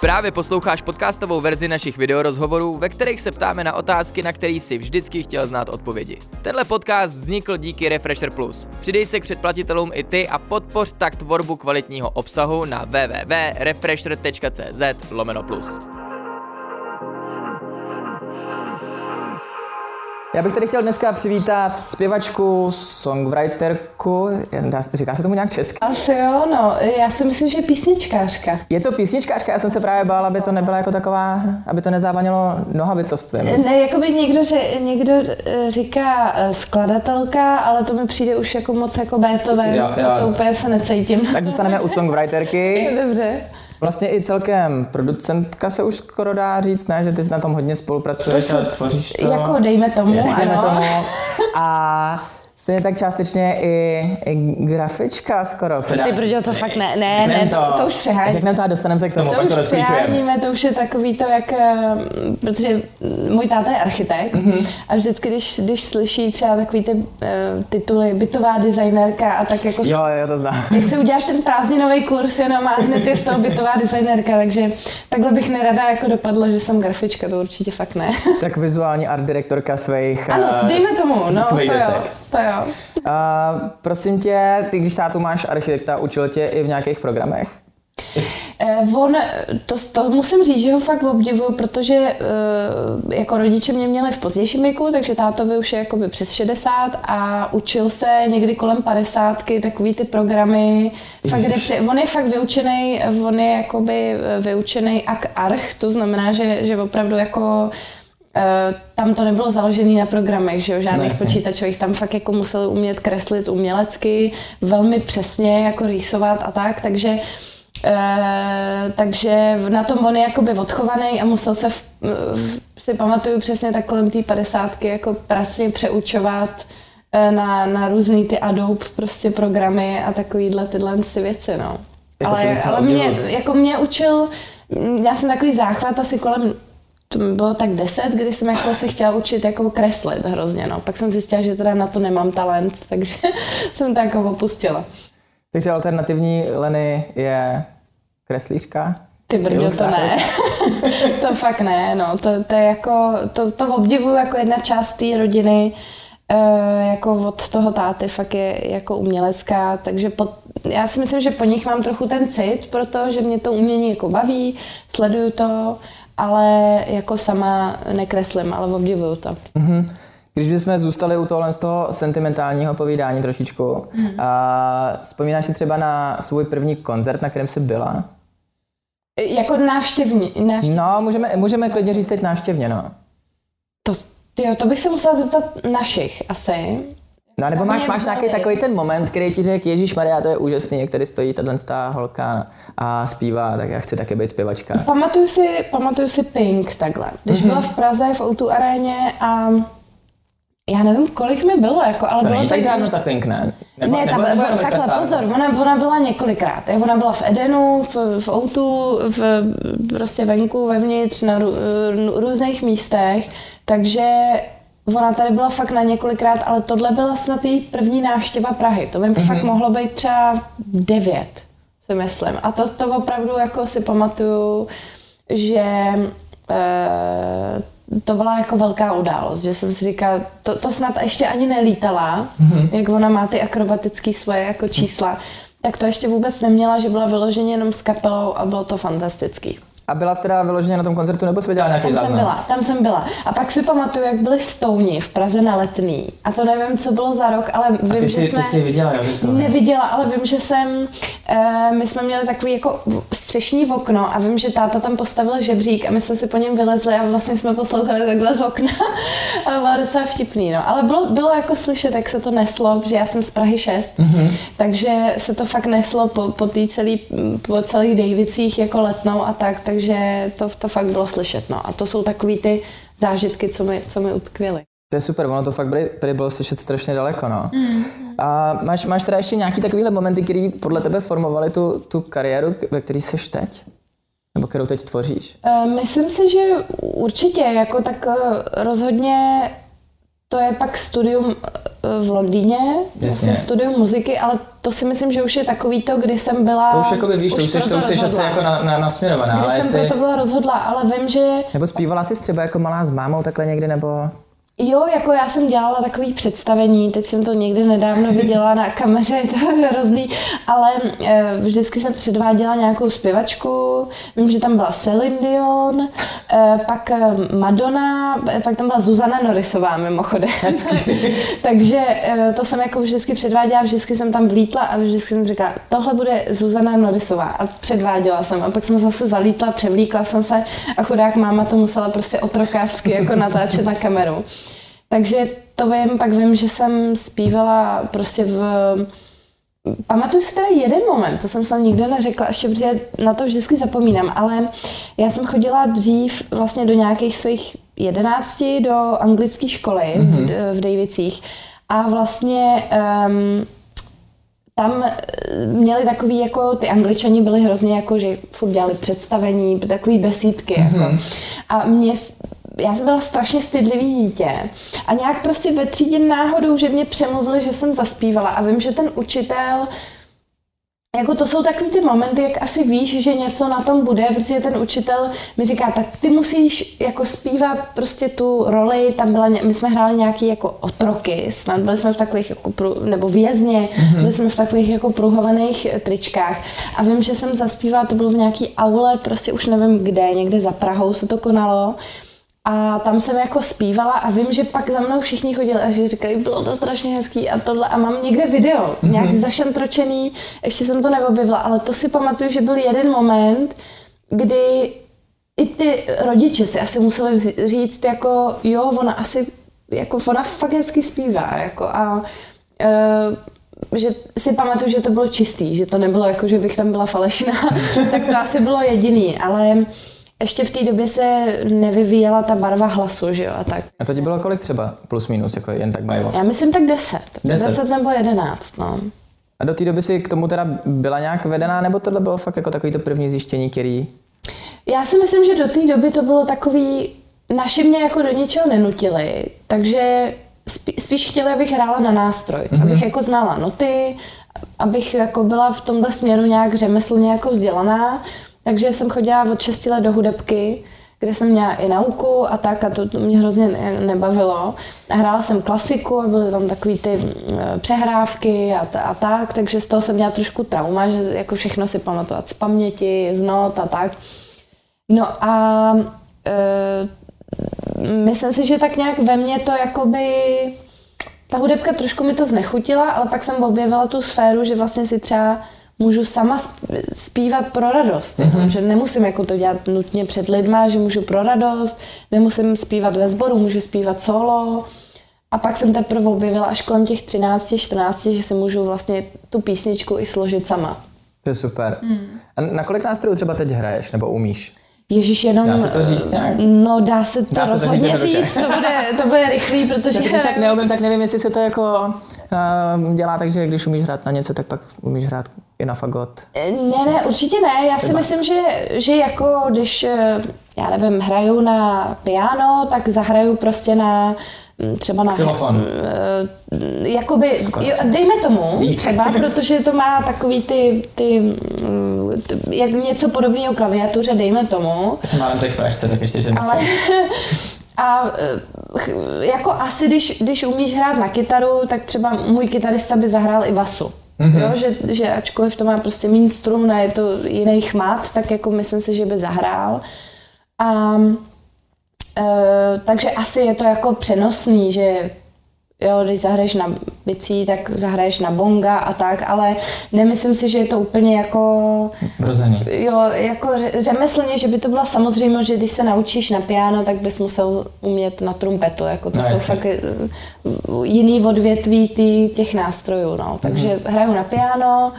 Právě posloucháš podcastovou verzi našich videorozhovorů, ve kterých se ptáme na otázky, na které si vždycky chtěl znát odpovědi. Tenhle podcast vznikl díky Refresher Plus. Přidej se k předplatitelům i ty a podpoř tak tvorbu kvalitního obsahu na www.refresher.cz lomeno plus. Já bych tady chtěl dneska přivítat zpěvačku, songwriterku, říká se tomu nějak česky? Asi jo, no. Já si myslím, že písničkářka. Je to písničkářka, já jsem se právě bál, aby to nebyla jako taková, aby to nezávanilo nohavicovstvím. Ne, jako by někdo, že, někdo eh, říká eh, skladatelka, ale to mi přijde už jako moc jako Beethoven, jo, jo. to úplně se necítím. Tak zůstaneme u songwriterky. Dobře. Vlastně i celkem producentka se už skoro dá říct, ne? Že ty na tom hodně spolupracuješ a tvoříš to. Jako dejme tomu, Dejme tomu. A Stejně tak částečně i, i grafička skoro. Se Ty brďo, to fakt ne, ne, ne, to, to už přehání. Řekneme to a dostaneme se k tomu, to pak to rozklíčujeme. To už je takový to, jak, eh, protože můj táta je architekt mm-hmm. a vždycky, když, když slyší třeba takový ty uh, tituly bytová designérka a tak jako... Jo, jo, to znám. Jak si uděláš ten prázdninový kurz jenom a hned je z toho bytová designérka, takže takhle bych nerada jako dopadla, že jsem grafička, to určitě fakt ne. tak vizuální art direktorka svých... Ano, uh, dejme tomu, no, to jo, to jo. Uh, prosím tě, ty když tátu máš architekta, učil tě i v nějakých programech? Uh, on, to, to musím říct, že ho fakt obdivuju, protože uh, jako rodiče mě měli v pozdějším věku, takže tátovi už je jakoby přes 60 a učil se někdy kolem 50 takový ty programy, fakt, kde, on je fakt vyučený, on je jakoby vyučený ak arch, to znamená, že, že opravdu jako Uh, tam to nebylo založené na programech, že jo, žádných no, počítačových, tam fakt jako museli umět kreslit umělecky, velmi přesně jako rýsovat a tak, takže uh, takže na tom on je jakoby odchovaný a musel se, v, v, si pamatuju přesně tak kolem té padesátky jako prasně přeučovat uh, na, na různý ty Adobe prostě programy a takovýhle tyhle ty věci, no. Jako ale, ale mě, jako mě učil, já jsem takový záchvat asi kolem to mi bylo tak deset, kdy jsem jako se chtěla učit jako kreslit hrozně, no. Pak jsem zjistila, že teda na to nemám talent, takže jsem to jako opustila. Takže alternativní Leny je kreslířka? Ty brďo, to ne. to fakt ne, no. To, to je jako, to, to obdivuju jako jedna část té rodiny, e, jako od toho táty fakt je jako umělecká, takže pod, já si myslím, že po nich mám trochu ten cit, protože mě to umění jako baví, sleduju to, ale jako sama nekreslím, ale obdivuju to. Mm-hmm. Když bychom zůstali u tohle z toho sentimentálního povídání trošičku, mm. a vzpomínáš si třeba na svůj první koncert, na kterém jsi byla? Jako návštěvní. návštěvní. No, můžeme, můžeme klidně říct teď návštěvně, no. To, tyjo, to bych se musela zeptat našich asi. No nebo máš, máš nějaký takový ten moment, který ti řekl, Ježíš Maria, to je úžasný, jak tady stojí tato holka a zpívá, tak já chci také být zpěvačka. Pamatuju si, pamatuju si Pink takhle. Když mm-hmm. byla v Praze v O2 aréně a já nevím, kolik mi bylo, jako, ale to bylo tak dávno ta Pink, ne? Nebo, ne, nebo, nebo, nebo takhle, pozor, ona, ona byla několikrát. Ona byla v Edenu, v, v Outu, v, prostě venku, vevnitř, na rů, různých místech, takže Ona tady byla fakt na několikrát, ale tohle byla snad její první návštěva Prahy. To by mm-hmm. fakt mohlo být třeba devět, si myslím. A to, to opravdu jako si pamatuju, že e, to byla jako velká událost, že jsem si říkala, to, to snad ještě ani nelítala, mm-hmm. jak ona má ty akrobatické svoje jako čísla, tak to ještě vůbec neměla, že byla vyloženě jenom s kapelou a bylo to fantastický. A byla jsi teda vyloženě na tom koncertu nebo jsi viděla nějaký tam záznam? Jsem byla, tam jsem byla. A pak si pamatuju, jak byli stouni v Praze na letný. A to nevím, co bylo za rok, ale vím, ty že jsi, jsme... Ty jsi viděla, jo, že Neviděla, ale vím, že jsem... Uh, my jsme měli takový jako střešní okno a vím, že táta tam postavil žebřík a my jsme si po něm vylezli a vlastně jsme poslouchali takhle z okna. a bylo docela vtipný, no. Ale bylo, bylo jako slyšet, jak se to neslo, že já jsem z Prahy 6, mm-hmm. takže se to fakt neslo po, po, celý, po celých Davicích jako letnou a tak, takže to to fakt bylo slyšet. No. A to jsou takový ty zážitky, co mi, co mi utkvěly. To je super, ono to fakt by bylo slyšet strašně daleko, no. Mm. A máš, máš teda ještě nějaký takovýhle momenty, které podle tebe formovaly tu, tu kariéru, ve které jsi teď? Nebo kterou teď tvoříš? Uh, myslím si, že určitě, jako tak uh, rozhodně to je pak studium eh, v Londýně, vlastně studium muziky, ale to si myslím, že už je takový to, kdy jsem byla... To už jako by víš, to už jsi, to už jsi asi jako na, na, nasměrovaná. Kdy ale jsem jestli... to byla rozhodla, ale vím, že... Nebo zpívala jsi třeba jako malá s mámou takhle někdy, nebo... Jo, jako já jsem dělala takový představení, teď jsem to někdy nedávno viděla na kameře, to je hrozný, ale e, vždycky jsem předváděla nějakou zpěvačku, vím, že tam byla Celine Dion, e, pak Madonna, pak tam byla Zuzana Norisová mimochodem. Takže to jsem jako vždycky předváděla, vždycky jsem tam vlítla a vždycky jsem říkala, tohle bude Zuzana Norisová a předváděla jsem a pak jsem zase zalítla, převlíkla jsem se a chudák máma to musela prostě otrokářsky jako natáčet na kameru. Takže to vím, pak vím, že jsem zpívala prostě v... Pamatuju si teda jeden moment, co jsem se nikdy neřekla, ještě protože na to vždycky zapomínám, ale já jsem chodila dřív vlastně do nějakých svých jedenácti do anglické školy mm-hmm. v, v Davicích a vlastně um, tam měli takový, jako ty angličani byli hrozně jako, že furt dělali představení, takový besídky. Mm-hmm. Jako. Mhm. A mě já jsem byla strašně stydlivý dítě a nějak prostě ve třídě náhodou, že mě přemluvili, že jsem zaspívala a vím, že ten učitel jako to jsou takový ty momenty, jak asi víš, že něco na tom bude, protože ten učitel mi říká, tak ty musíš jako zpívat prostě tu roli, tam byla, my jsme hráli nějaký jako otroky, snad byli jsme v takových jako, prů, nebo vězně, mm-hmm. byli jsme v takových jako pruhovaných tričkách a vím, že jsem zaspívala, to bylo v nějaký aule, prostě už nevím kde, někde za Prahou se to konalo a tam jsem jako zpívala a vím, že pak za mnou všichni chodili a že říkají, bylo to strašně hezký a tohle. A mám někde video, mm-hmm. nějak zašantročený, ještě jsem to neobjevila, ale to si pamatuju, že byl jeden moment, kdy i ty rodiče si asi museli říct jako, jo, ona asi, jako ona fakt hezky zpívá, jako a uh, že si pamatuju, že to bylo čistý, že to nebylo jako, že bych tam byla falešná, tak to asi bylo jediný, ale ještě v té době se nevyvíjela ta barva hlasu, že jo, a tak. A to ti bylo kolik třeba, plus minus, jako jen tak mají? Já myslím tak 10. 10, 10 nebo 11, no. A do té doby si k tomu teda byla nějak vedená, nebo tohle bylo fakt jako takový to první zjištění, který... Já si myslím, že do té doby to bylo takový, naši mě jako do ničeho nenutili, takže spíš chtěli, abych hrála na nástroj, mm-hmm. abych jako znala noty, abych jako byla v tomto směru nějak řemeslně jako vzdělaná, takže jsem chodila od 6 let do hudebky, kde jsem měla i nauku a tak a to, to mě hrozně nebavilo. A hrála jsem klasiku a byly tam takové ty eh, přehrávky a, a tak, takže z toho jsem měla trošku trauma, že jako všechno si pamatovat z paměti, z not a tak. No a e, myslím si, že tak nějak ve mně to jakoby ta hudebka trošku mi to znechutila, ale pak jsem objevila tu sféru, že vlastně si třeba můžu sama zpívat pro radost. Mm-hmm. Že nemusím jako to dělat nutně před lidma, že můžu pro radost, nemusím zpívat ve sboru, můžu zpívat solo. A pak jsem teprve objevila až kolem těch 13, 14, že si můžu vlastně tu písničku i složit sama. To je super. Mm. A na kolik nástrojů třeba teď hraješ nebo umíš? Ježíš, jenom... Dá se to říct nějak? No, dá se to dá rozhodně se to říct, říct, to bude, to bude rychlý, protože... Tak když tak neumím, tak nevím, jestli se to jako uh, dělá tak, že když umíš hrát na něco, tak pak umíš hrát i na fagot. Ne, ne, určitě ne. Já Třeba. si myslím, že, že jako když, eh, já nevím, hraju na piano, tak zahraju prostě na třeba na... Xylofon. Eh, jakoby, jo, dejme tomu třeba, protože to má takový ty, ty, mm, jak něco podobného klaviatuře, dejme tomu. Já jsem mám těch pražce, tak ještě, že Ale, a eh, jako asi, když, když umíš hrát na kytaru, tak třeba můj kytarista by zahrál i basu. Mm-hmm. Jo, že, že ačkoliv to má prostě méně strun a je to jiný chmat, tak jako myslím si, že by zahrál. A e, takže asi je to jako přenosný, že jo, když zahraješ na bicí, tak zahraješ na bonga a tak, ale nemyslím si, že je to úplně jako... Vrozený. Jo, jako řemeslně, že by to bylo samozřejmě, že když se naučíš na piano, tak bys musel umět na trumpetu, jako to no, jsou jasný. fakt eh, jiný odvětví tý, těch nástrojů, no. Takže mm-hmm. hraju na piano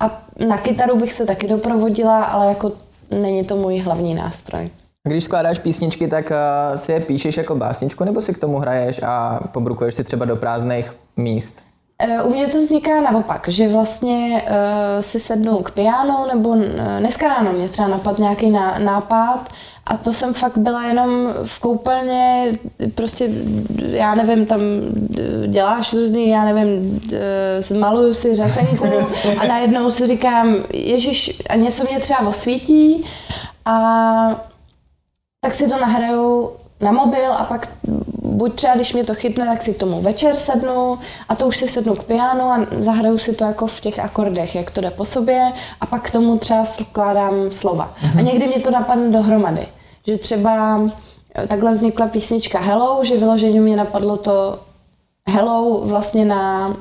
a na kytaru bych se taky doprovodila, ale jako není to můj hlavní nástroj. Když skládáš písničky, tak uh, si je píšeš jako básničku, nebo si k tomu hraješ a pobrukuješ si třeba do prázdných míst? Eh, U mě to vzniká naopak, že vlastně uh, si sednu k pianu, nebo uh, dneska ráno mě třeba napad nějaký ná, nápad a to jsem fakt byla jenom v koupelně, prostě, já nevím, tam děláš různý, já nevím, zmaluju si řasenku a najednou si říkám, ježiš, a něco mě třeba osvítí a tak si to nahraju na mobil a pak buď třeba, když mě to chytne, tak si k tomu večer sednu a to už si sednu k pianu a zahraju si to jako v těch akordech, jak to jde po sobě a pak k tomu třeba skládám slova. A někdy mě to napadne dohromady. Že třeba eh, takhle vznikla písnička Hello, že vyloženě mě napadlo to Hello vlastně na,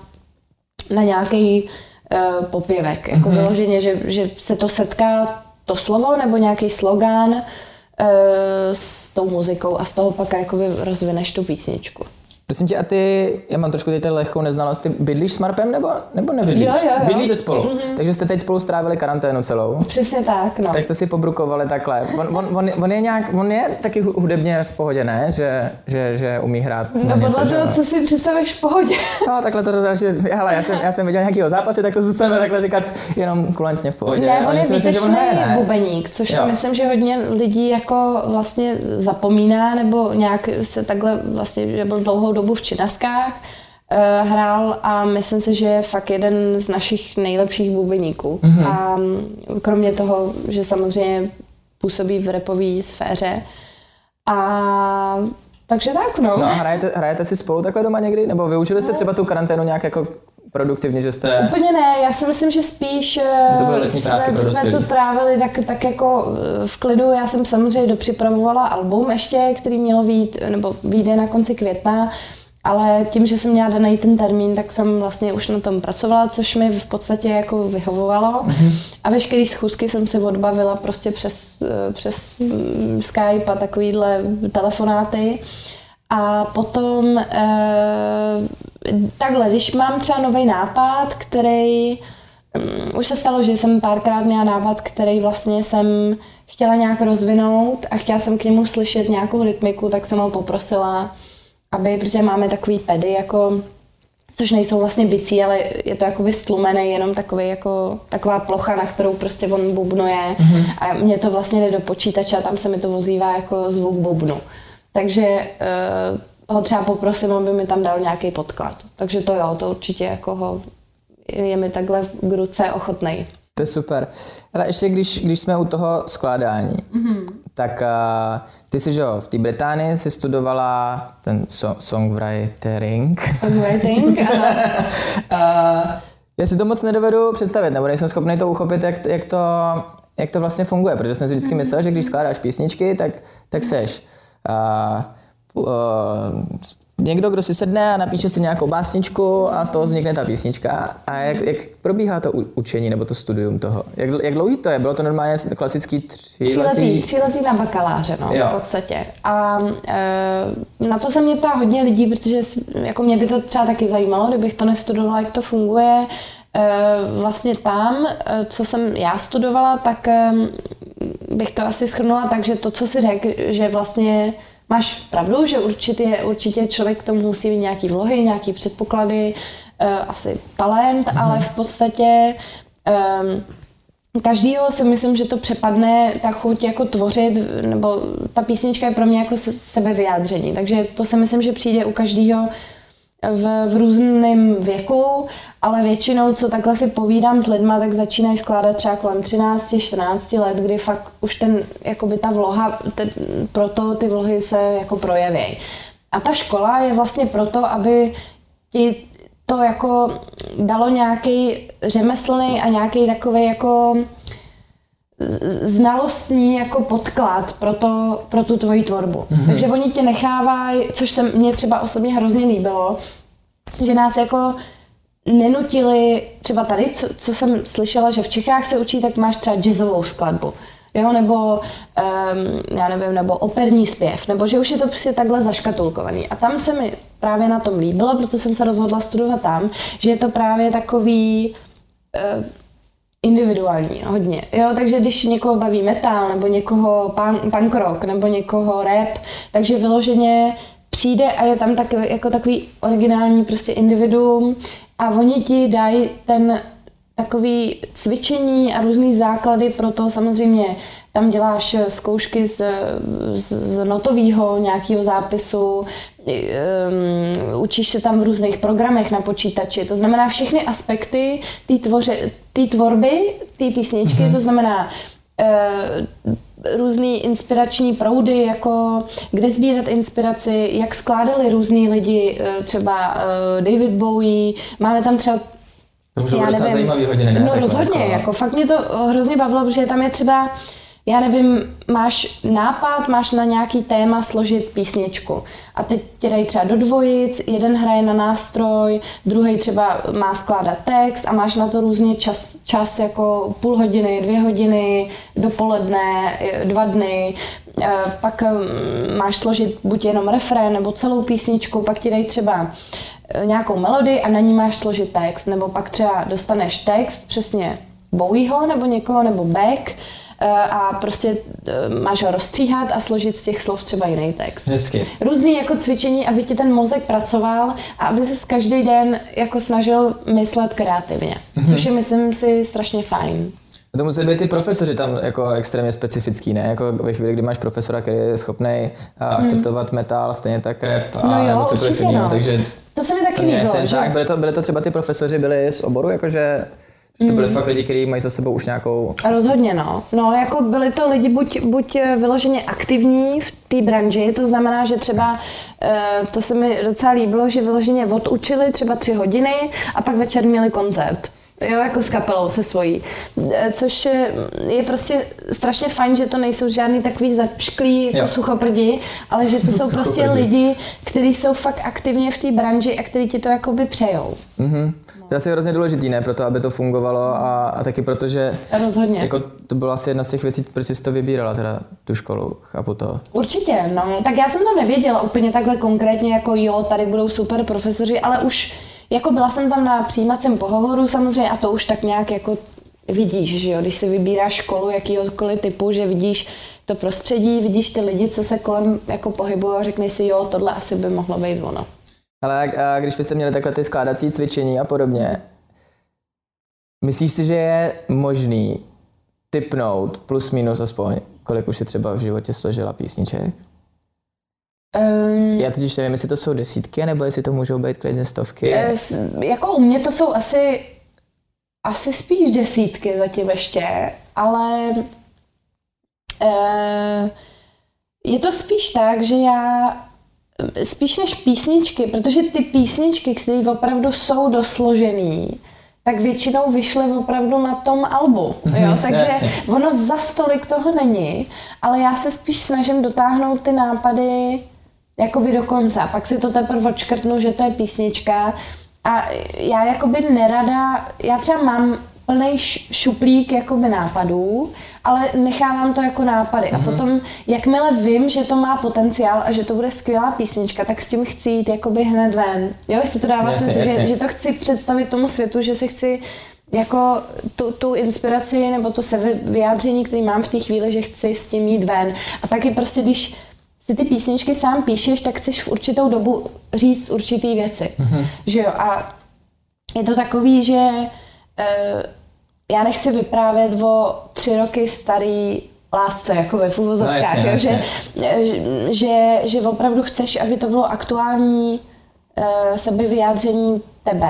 na nějaký uh, popěvek. Jako mm-hmm. vyloženě, že, že se to setká to slovo nebo nějaký slogán s tou muzikou a z toho pak jakoby rozvineš tu písničku. Prosím tě, a ty, já mám trošku tady lehkou neznalost, ty bydlíš s Marpem nebo, nebo nebydlíš? Jo, jo, jo. Bydlíte spolu, mm-hmm. takže jste teď spolu strávili karanténu celou. Přesně tak, no. Tak jste si pobrukovali takhle. On, on, on, on, je nějak, on je taky hudebně v pohodě, ne? Že, že, že umí hrát No podle toho, co si představíš v pohodě. No, takhle to rozhodně, hele, já jsem, já jsem viděl nějakýho zápasy, tak to zůstaneme takhle říkat jenom kulantně v pohodě. Ne, on že je výtečný bubeník, což Jo. si myslím, že hodně lidí jako vlastně zapomíná, nebo nějak se takhle vlastně, že byl dlouhou dobu v činaskách, eh, hrál a myslím si, že je fakt jeden z našich nejlepších bubeníků. Mhm. A mm, kromě toho, že samozřejmě působí v repové sféře. A takže tak, no. No a hrajete, hrajete si spolu takhle doma někdy? Nebo využili jste třeba tu karanténu nějak jako produktivně, že jste... Úplně ne, já si myslím, že spíš Že to byly eh, letní prázdky pro jsme, jsme to trávili tak, tak jako eh, v klidu. Já jsem samozřejmě dopřipravovala album ještě, který mělo být, nebo vyjde na konci května, ale tím, že jsem měla daný ten termín, tak jsem vlastně už na tom pracovala, což mi v podstatě jako vyhovovalo. A veškeré schůzky jsem si odbavila prostě přes, eh, přes mm, Skype a takovýhle telefonáty. A potom e, takhle, když mám třeba nový nápad, který um, už se stalo, že jsem párkrát měla nápad, který vlastně jsem chtěla nějak rozvinout a chtěla jsem k němu slyšet nějakou rytmiku, tak jsem ho poprosila, aby, protože máme takový pedy, jako, což nejsou vlastně bicí, ale je to jakoby stlumený, jenom takový jako, taková plocha, na kterou prostě on bubnuje mm-hmm. a mě to vlastně jde do počítače a tam se mi to vozívá jako zvuk bubnu. Takže uh, ho třeba poprosím, aby mi tam dal nějaký podklad. Takže to jo, to určitě jako ho, je mi takhle k ruce ochotnej. To je super. Ale ještě když, když jsme u toho skládání, mm-hmm. tak uh, ty jsi, že jo, v té Británii si studovala ten so, songwritering. Songwriting, aha. uh, já si to moc nedovedu představit, nebo nejsem schopný to uchopit, jak, jak, to, jak to vlastně funguje, protože jsem si vždycky myslel, že když skládáš písničky, tak, tak seš uh, uh, někdo, kdo si sedne a napíše si nějakou básničku a z toho vznikne ta písnička. A jak, jak probíhá to učení nebo to studium toho? Jak, jak dlouhý to je? Bylo to normálně klasický Tříletý, tříletý? tříletý na bakaláře, no, Jo. v podstatě. A e, na to se mě ptá hodně lidí, protože jako mě by to třeba taky zajímalo, kdybych to nestudovala, jak to funguje. E, vlastně tam, e, co jsem já studovala, tak e, bych to asi schrnula tak, že to, co si řekl, že vlastně máš pravdu, že určitě, určitě člověk k tomu musí mít nějaký vlohy, nějaký předpoklady, e, asi talent, mm-hmm. ale v podstatě e, Každýho si myslím, že to přepadne ta chuť jako tvořit, nebo ta písnička je pro mě jako se- sebevyjádření. Takže to si myslím, že přijde u každého v, v různém věku, ale většinou, co takhle si povídám s lidma, tak začínají skládat třeba kolem 13-14 let, kdy fakt už ten, jakoby ta vloha, ten, proto ty vlohy se jako projeví. A ta škola je vlastně proto, aby ti to jako dalo nějaký řemeslný a nějaký takový jako znalostní jako podklad pro, to, pro tu tvoji tvorbu. Mm-hmm. Takže oni tě nechávají, což se mně třeba osobně hrozně líbilo, že nás jako nenutili, třeba tady, co, co jsem slyšela, že v Čechách se učí, tak máš třeba jazzovou skladbu. Jo, nebo, um, já nevím, nebo operní zpěv, nebo že už je to prostě takhle zaškatulkovaný. A tam se mi právě na tom líbilo, proto jsem se rozhodla studovat tam, že je to právě takový uh, individuální hodně. Jo, takže když někoho baví metal, nebo někoho punk, punk rock, nebo někoho rap, takže vyloženě přijde a je tam takový, jako takový originální prostě individuum a oni ti dají ten takový cvičení a různý základy pro to. Samozřejmě tam děláš zkoušky z, z, z notového nějakého zápisu, um, učíš se tam v různých programech na počítači, to znamená všechny aspekty té tvorby, té písničky, mm-hmm. to znamená uh, různý inspirační proudy, jako kde sbírat inspiraci, jak skládali různí lidi, uh, třeba David Bowie, máme tam třeba to můžou být zajímavý hodiny, ne? No rozhodně, jako... jako fakt mě to hrozně bavilo, protože tam je třeba já nevím, máš nápad, máš na nějaký téma složit písničku. A teď tě dají třeba do dvojic, jeden hraje na nástroj, druhý třeba má skládat text a máš na to různě čas, čas jako půl hodiny, dvě hodiny, dopoledne, dva dny, e, pak mm, máš složit buď jenom refrén nebo celou písničku, pak ti dají třeba nějakou melodii a na ní máš složit text, nebo pak třeba dostaneš text přesně Bowieho nebo někoho, nebo back Eh, a prostě eh, máš ho rozstříhat a složit z těch slov třeba jiný text. Hezky. Různý jako cvičení, aby ti ten mozek pracoval a aby se každý den jako snažil myslet kreativně, mm-hmm. což je myslím si strašně fajn. To musí být ty profesoři tam jako extrémně specifický, ne? Jako ve chvíli, kdy máš profesora, který je schopný eh, mhm. akceptovat metal, stejně tak rap a no jo, cokoliv jiného, no. takže to se mi taky líbilo. Že... Tak, byly to, byly to třeba ty profesoři byli z oboru, jakože že to byly mm. fakt lidi, kteří mají za sebou už nějakou... Rozhodně, no. No, jako byli to lidi buď, buď vyloženě aktivní v té branži, to znamená, že třeba, eh, to se mi docela líbilo, že vyloženě odučili třeba tři hodiny a pak večer měli koncert. Jo, jako s kapelou se svojí. E, což je prostě strašně fajn, že to nejsou žádný takový zapšklý jako jo. suchoprdi, ale že to jsou prostě lidi, kteří jsou fakt aktivně v té branži a kteří ti to jakoby přejou. Mm-hmm. To je asi hrozně důležitý, ne? Proto, aby to fungovalo a, a taky protože Rozhodně. Jako, to byla asi jedna z těch věcí, proč jsi to vybírala, teda tu školu, chápu to. Určitě, no. Tak já jsem to nevěděla úplně takhle konkrétně, jako jo, tady budou super profesoři, ale už jako byla jsem tam na přijímacím pohovoru samozřejmě a to už tak nějak jako vidíš, že jo, když si vybíráš školu jakýkoliv typu, že vidíš to prostředí, vidíš ty lidi, co se kolem jako pohybují a řekneš si, jo, tohle asi by mohlo být ono. Ale a když byste měli takhle ty skládací cvičení a podobně, myslíš si, že je možný typnout plus minus aspoň, kolik už si třeba v životě složila písniček? Um, Já totiž nevím, jestli to jsou desítky, nebo jestli to můžou být klidně stovky. S, jako u mě to jsou asi, asi spíš desítky zatím ještě, ale uh, je to spíš tak, že já spíš než písničky, protože ty písničky, které opravdu jsou dosložený, tak většinou vyšly opravdu na tom albu. Mhm, jo? Takže Jasně. ono za stolik toho není, ale já se spíš snažím dotáhnout ty nápady jakoby do konce. A pak si to teprve odškrtnu, že to je písnička. A já jakoby nerada, já třeba mám plný šuplík jakoby nápadů, ale nechávám to jako nápady. Mm-hmm. A mhm. potom, jakmile vím, že to má potenciál a že to bude skvělá písnička, tak s tím chci jít jakoby hned ven. Jo, jestli to dává smysl, že, že to chci představit tomu světu, že se chci jako tu, tu inspiraci nebo to se vyjádření, který mám v té chvíli, že chci s tím jít ven. A taky prostě, když si ty písničky sám píšeš, tak chceš v určitou dobu říct určitý věci. Mm-hmm. Že jo? A je to takový, že uh, já nechci vyprávět o tři roky starý lásce, jako ve fuvozovkách, no, že, že, že, že opravdu chceš, aby to bylo aktuální uh, sebevyjádření tebe.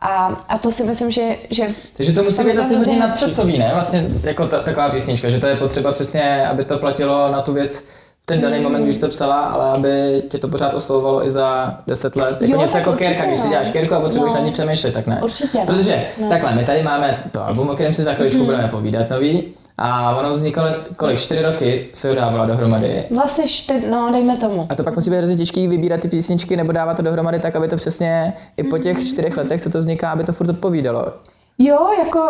A, a to si myslím, že... že Takže to musí být asi hodně nadčasový, ne? Vlastně jako ta, taková písnička, že to je potřeba přesně, aby to platilo na tu věc, ten daný moment, když to psala, ale aby tě to pořád oslovovalo i za 10 let. Jako jo, něco jako Kérka, když si děláš. Kérku a potřebuješ no. nad ní přemýšlet, tak ne. Určitě. No. Protože no. takhle, my tady máme to album, o kterém si za chvíličku hmm. budeme povídat nový. A ono vzniklo kolik? Čtyři roky se ho dávala dohromady. Vlastně čtyři, no dejme tomu. A to pak musí být hrozně těžký vybírat ty písničky nebo dávat to dohromady tak, aby to přesně i po těch čtyřech letech, co to vzniká, aby to furt odpovídalo. Jo, jako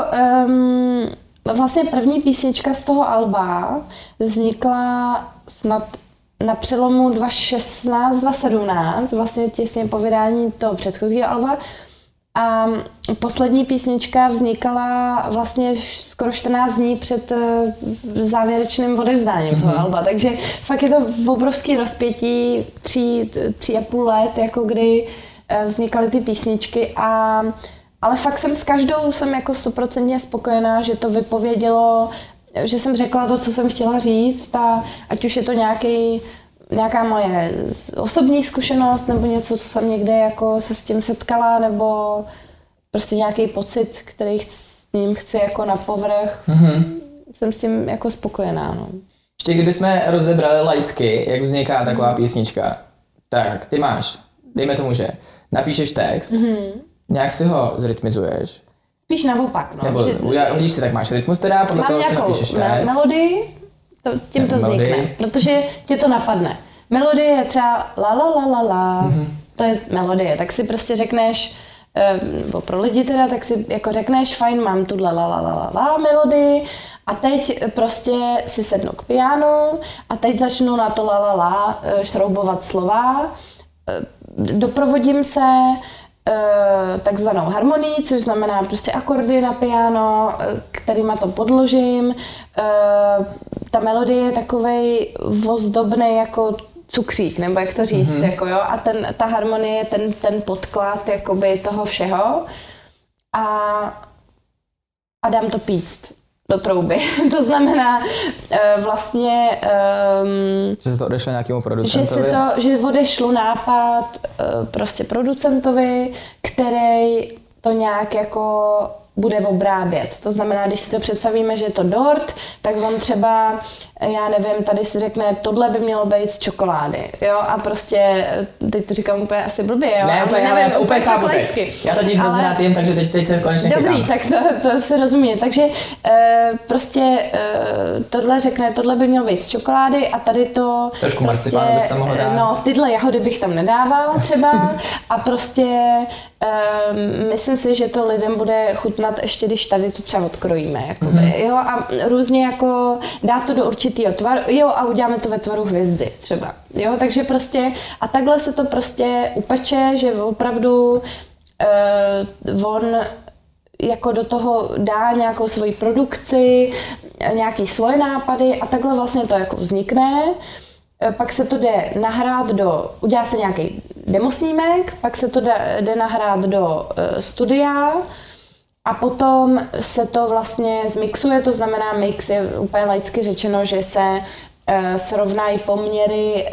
um, vlastně první písnička z toho alba vznikla snad na přelomu 2016-2017, vlastně těsně po vydání toho předchozího alba, A poslední písnička vznikala vlastně skoro 14 dní před eh, závěrečným odevzdáním mm-hmm. toho alba, takže fakt je to obrovský rozpětí tří, tří a půl let, jako kdy eh, vznikaly ty písničky. A ale fakt jsem s každou jsem jako stoprocentně spokojená, že to vypovědělo, že jsem řekla to, co jsem chtěla říct a ať už je to nějaký nějaká moje osobní zkušenost nebo něco, co jsem někde jako se s tím setkala, nebo prostě nějaký pocit, který s ním chci jako na povrch. Mm-hmm. Jsem s tím jako spokojená. No. Ještě kdybychom rozebrali laicky, jak vzniká taková písnička, tak ty máš, dejme tomu, že napíšeš text, mm-hmm. nějak si ho zrytmizuješ. Spíš naopak, no. Nebo že, hodíš si, tak máš rytmus teda, podle toho si napíšeš text. melodii, to, tím to vznikne, protože tě to napadne. Melodie je třeba la la la la la, mm-hmm. to je melodie, tak si prostě řekneš, nebo pro lidi teda, tak si jako řekneš, fajn, mám tu la la la la la melodii a teď prostě si sednu k pianu a teď začnu na to la la la eh, šroubovat slova, eh, doprovodím se Eh, takzvanou harmonii, což znamená prostě akordy na piano, eh, kterýma to podložím. Eh, ta melodie je takovej ozdobný jako cukřík, nebo jak to říct, mm-hmm. jako jo, a ten, ta harmonie je ten, ten podklad jakoby toho všeho a, a dám to píct do trouby. to znamená uh, vlastně... Um, že se to odešlo nějakému producentovi? Že, se to, že odešlo nápad uh, prostě producentovi, který to nějak jako bude obrábět. To znamená, když si to představíme, že je to dort, tak on třeba já nevím, tady si řekne, tohle by mělo být z čokolády, jo, a prostě, teď to říkám úplně asi blbě, jo, ne, úplně, nevím, ale úplně chápu Já to tíž ale... rád jim, takže teď, teď se konečně Dobrý, chytám. tak to, to se rozumí, takže e, prostě e, tohle řekne, tohle by mělo být z čokolády a tady to Trošku prostě, bys tam mohl dát. No, tyhle jahody bych tam nedával třeba a prostě Um, myslím si, že to lidem bude chutnat ještě, když tady to třeba odkrojíme. Jakoby, mm-hmm. jo, a různě jako dá to do určitého tvaru, jo, a uděláme to ve tvaru hvězdy třeba. Jo, takže prostě, a takhle se to prostě upeče, že opravdu uh, on jako do toho dá nějakou svoji produkci, nějaký svoje nápady a takhle vlastně to jako vznikne. Eh, pak se to jde nahrát do, udělá se nějaký demosnímek, pak se to jde, jde nahrát do uh, studia a potom se to vlastně zmixuje, to znamená mix je úplně laicky řečeno, že se uh, srovnají poměry,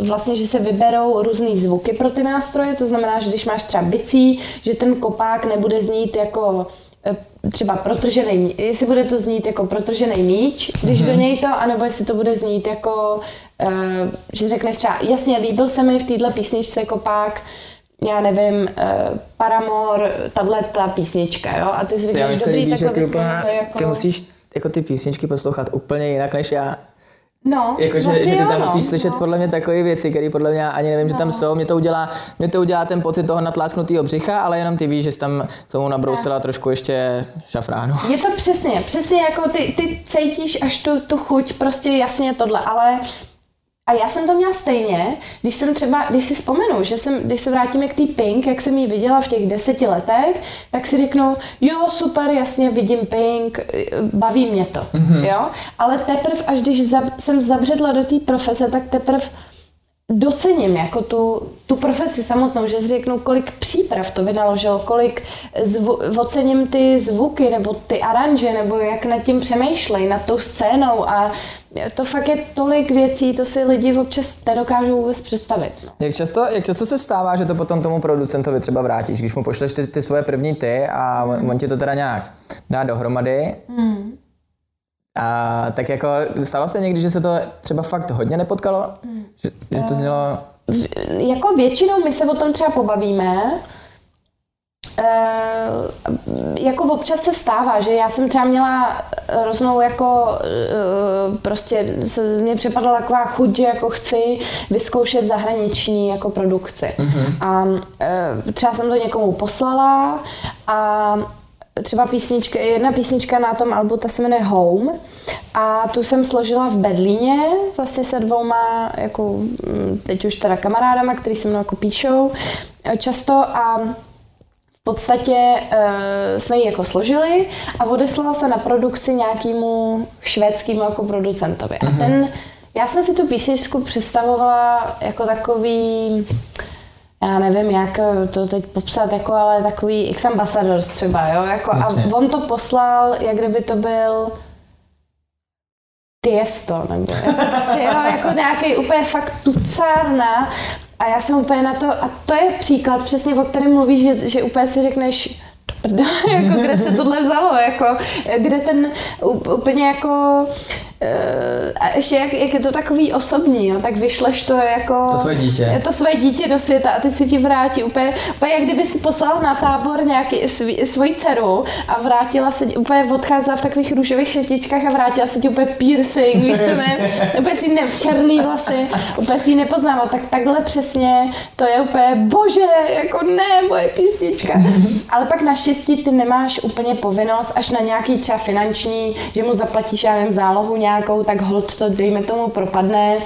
uh, vlastně, že se vyberou různé zvuky pro ty nástroje, to znamená, že když máš třeba bicí, že ten kopák nebude znít jako třeba protržený, jestli bude to znít jako protržený míč, když mm-hmm. do něj to, anebo jestli to bude znít jako, že řekneš třeba, jasně, líbil se mi v této písničce kopák, já nevím, uh, Paramor, tahle ta písnička, jo? A ty si řekneš, dobrý, líbí, takhle že ty, úplně, jako... ty musíš jako ty písničky poslouchat úplně jinak než já. No, jako, že, vlastně že ty tam jo, musíš no. slyšet no. podle mě takové věci, které podle mě ani nevím, no. že tam no. jsou. Mě to udělá, mě to udělá ten pocit toho natlásknutého břicha, ale jenom ty víš, že jsi tam tomu nabrousila ne. trošku ještě šafránu. Je to přesně, přesně jako ty, ty cítíš až tu, tu chuť, prostě jasně tohle, ale a já jsem to měla stejně, když jsem třeba, když si vzpomenu, že jsem, když se vrátíme k té Pink, jak jsem ji viděla v těch deseti letech, tak si řeknu, jo, super, jasně, vidím Pink, baví mě to, mm-hmm. jo. Ale teprve, až když jsem zabředla do té profese, tak teprve docením jako tu, tu profesi samotnou, že si řeknu, kolik příprav to vynaložilo, kolik zvu, ocením ty zvuky nebo ty aranže, nebo jak nad tím přemýšlej, nad tou scénou a to fakt je tolik věcí, to si lidi občas nedokážou vůbec představit. No. Jak, často, jak často se stává, že to potom tomu producentovi třeba vrátíš, když mu pošleš ty, ty svoje první ty a on, on ti to teda nějak dá dohromady, hmm a tak jako stalo se někdy, že se to třeba fakt hodně nepotkalo? Hmm. Že, že to znělo... Jako většinou my se o tom třeba pobavíme, E, jako občas se stává, že já jsem třeba měla hroznou jako e, prostě se mě přepadla taková chuť, že jako chci vyzkoušet zahraniční jako produkci. Mm-hmm. A e, třeba jsem to někomu poslala a třeba písnička, jedna písnička na tom albu, ta se jmenuje Home a tu jsem složila v Berlíně vlastně se dvouma, jako mm, teď už teda kamarádama, který se mnou jako píšou často a podstatě uh, jsme ji jako složili a odeslala se na produkci nějakému švédskému jako producentovi. Mm-hmm. A ten, já jsem si tu písničku představovala jako takový, já nevím, jak to teď popsat, jako, ale takový X Ambassadors třeba, jo, jako, a on to poslal, jak kdyby to byl Tiesto, nebo prostě, jo, jako nějaký úplně fakt tucárna. A já jsem úplně na to, a to je příklad přesně, o kterém mluvíš, že, že úplně si řekneš, jako kde se tohle vzalo, jako kde ten úplně jako Eh, a ještě jak, jak je to takový osobní, jo, tak vyšleš to jako... To své dítě. To své dítě do světa a ty si ti vrátí úplně, úplně jak kdyby si poslal na tábor nějaký svý, svoji dceru a vrátila se, úplně odcházela v takových růžových šetičkách a vrátila se ti úplně piercing, víš co ne, úplně si ne, černý vlasy, úplně si ji nepoznává, tak takhle přesně to je úplně, bože, jako ne, moje písnička. Ale pak naštěstí ty nemáš úplně povinnost až na nějaký třeba finanční, že mu zaplatíš, já nevím, zálohu nějakou, tak hold to, dejme tomu, propadne.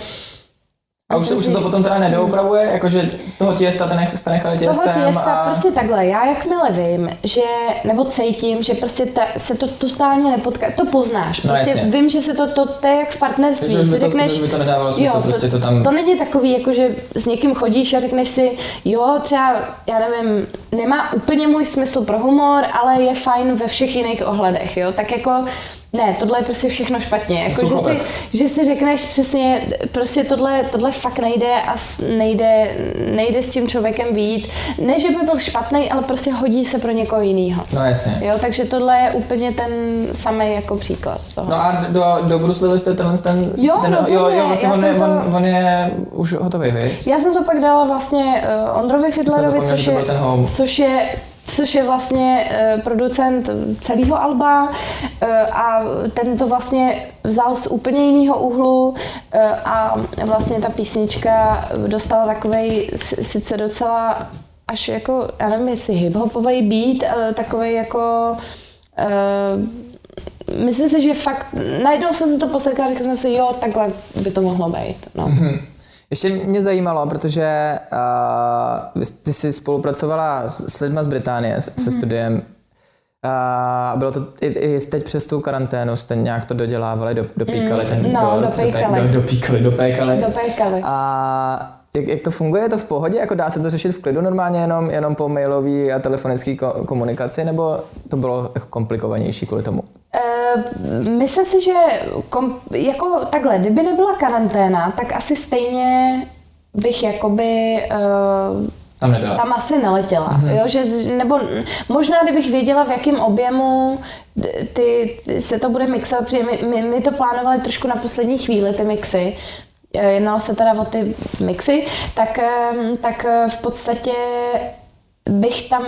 A už, už se to potom teda nedoupravuje, jakože toho těsta ten nech, jste nechali těstem Toho těsta, a... prostě takhle, já jakmile vím, že, nebo cítím, že prostě ta, se to totálně nepotká, to poznáš, no, prostě no, vím, že se to, to, to je jak v partnerství, že si to, řekneš, že by to nedávalo smysl, jo, prostě to, to tam... To není takový, jako že s někým chodíš a řekneš si, jo, třeba, já nevím, nemá úplně můj smysl pro humor, ale je fajn ve všech jiných ohledech, jo, tak jako ne, tohle je prostě všechno špatně. Jako, že, si, že si řekneš přesně, prostě tohle, tohle fakt nejde a nejde, nejde s tím člověkem výjít. Ne, že by byl špatný, ale prostě hodí se pro někoho jiného. No jasně. Jo, takže tohle je úplně ten samý jako příklad z toho. No a do, do Bruce jste tenhle ten, jo, ten, jo, jo, vlastně on, je, to, on, on, je už hotový, víc? Já jsem to pak dala vlastně uh, Ondrovi Fidlerovi, což je, což je což je vlastně uh, producent celého alba uh, a ten to vlastně vzal z úplně jiného úhlu uh, a vlastně ta písnička dostala takovej sice docela až jako, já nevím, jestli hiphopový beat, ale takový jako myslím si, že fakt, najednou jsem se to posekla a řekla jsem si, jo, takhle by to mohlo být. No. Mm-hmm. Ještě mě zajímalo, protože uh, ty jsi spolupracovala s, s lidmi z Británie, mm-hmm. se mhm. studiem. A bylo to i, i teď přes tu karanténu jste nějak to dodělávali, do, dopíkali mm, ten no, dort, dopékali. Do, dopíkali, dopékali. Dopékali. A jak, jak to funguje? Je to v pohodě? Jako dá se to řešit v klidu normálně jenom, jenom po mailové a telefonické komunikaci, nebo to bylo jako komplikovanější kvůli tomu? Uh, myslím si, že kom, jako takhle, kdyby nebyla karanténa, tak asi stejně bych jakoby uh, tam, tam asi neletěla. Mm-hmm. Jo, že, nebo možná, kdybych věděla, v jakém objemu ty, ty, se to bude mixovat, protože my, my, my to plánovali trošku na poslední chvíli, ty mixy, Eh, jednalo se teda o ty mixy, tak, tak eh, v podstatě bych tam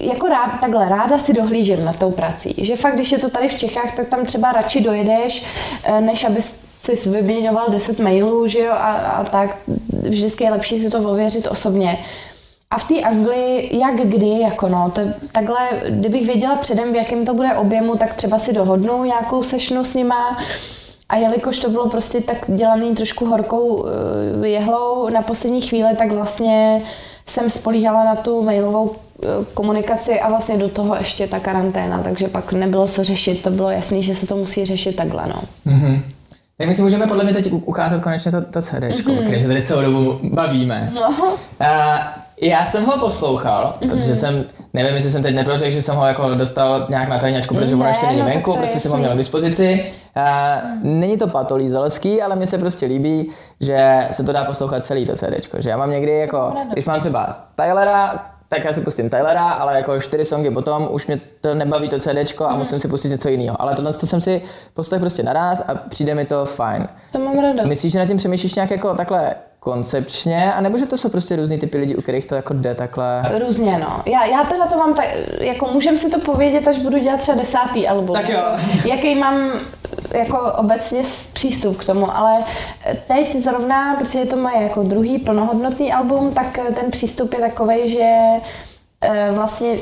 jako rád, takhle ráda si dohlížím na tou prací. Že fakt, když je to tady v Čechách, tak tam třeba radši dojedeš, eh, než aby si vyměňoval 10 mailů, že jo, a, a tak. Vždycky je lepší si to ověřit osobně. A v té Anglii, jak kdy, jako no, to, takhle, kdybych věděla předem, v jakém to bude objemu, tak třeba si dohodnu nějakou sešnu s nima, a jelikož to bylo prostě tak dělaný trošku horkou eh, jehlou na poslední chvíli, tak vlastně jsem spolíhala na tu mailovou eh, komunikaci a vlastně do toho ještě ta karanténa, takže pak nebylo co řešit, to bylo jasný, že se to musí řešit takhle, no. Mm-hmm. Tak my si můžeme podle mě teď ukázat konečně to, to CD, mm-hmm. o kterém se tady celou dobu bavíme. No. Uh, já jsem ho poslouchal, mm-hmm. protože jsem, nevím, jestli jsem teď neprořekl, že jsem ho jako dostal nějak na tajňačku, protože ne, ono ještě není no, venku, prostě jsem ho měl k dispozici. Uh, není to patolí zelský, ale mně se prostě líbí, že se to dá poslouchat celý to CD. Že já mám někdy jako, když mám třeba Tylera, tak já si pustím Tylera, ale jako čtyři songy potom už mě to nebaví to CD a mm. musím si pustit něco jiného. Ale tohle to jsem si postavil prostě naraz a přijde mi to fajn. To mám ráda. Myslíš, že na tím přemýšlíš nějak jako takhle koncepčně, anebo že to jsou prostě různý typy lidí, u kterých to jako jde takhle? Různě, no. Já, já teda to mám tak, jako můžem si to povědět, až budu dělat třeba desátý album. Tak jo. Jaký mám jako obecně přístup k tomu, ale teď zrovna, protože je to moje jako druhý plnohodnotný album, tak ten přístup je takový, že eh, vlastně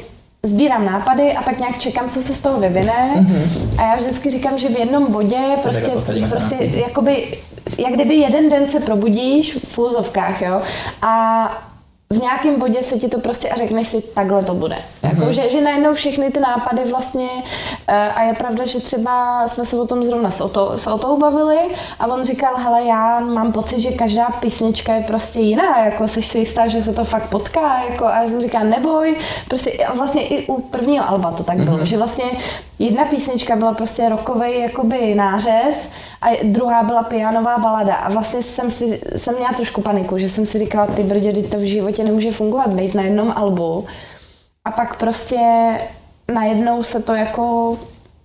sbírám nápady a tak nějak čekám, co se z toho vyvine. Mm-hmm. A já vždycky říkám, že v jednom bodě prostě, prostě jakoby, jak kdyby jeden den se probudíš v úzovkách, jo, a v nějakém bodě se ti to prostě a řekneš si, takhle to bude. Jako, mm-hmm. že, že najednou všechny ty nápady vlastně, uh, a je pravda, že třeba jsme se o tom zrovna s Oto, s Otou bavili a on říkal, hele, já mám pocit, že každá písnička je prostě jiná, jako jsi si jistá, že se to fakt potká, jako, a já jsem říkal, neboj, prostě a vlastně i u prvního alba to tak bylo, mm-hmm. že vlastně jedna písnička byla prostě rokový jakoby nářez a druhá byla pianová balada a vlastně jsem si, jsem měla trošku paniku, že jsem si říkala, ty brdě, to v životě nemůže fungovat, být na jednom albu a pak prostě najednou se to jako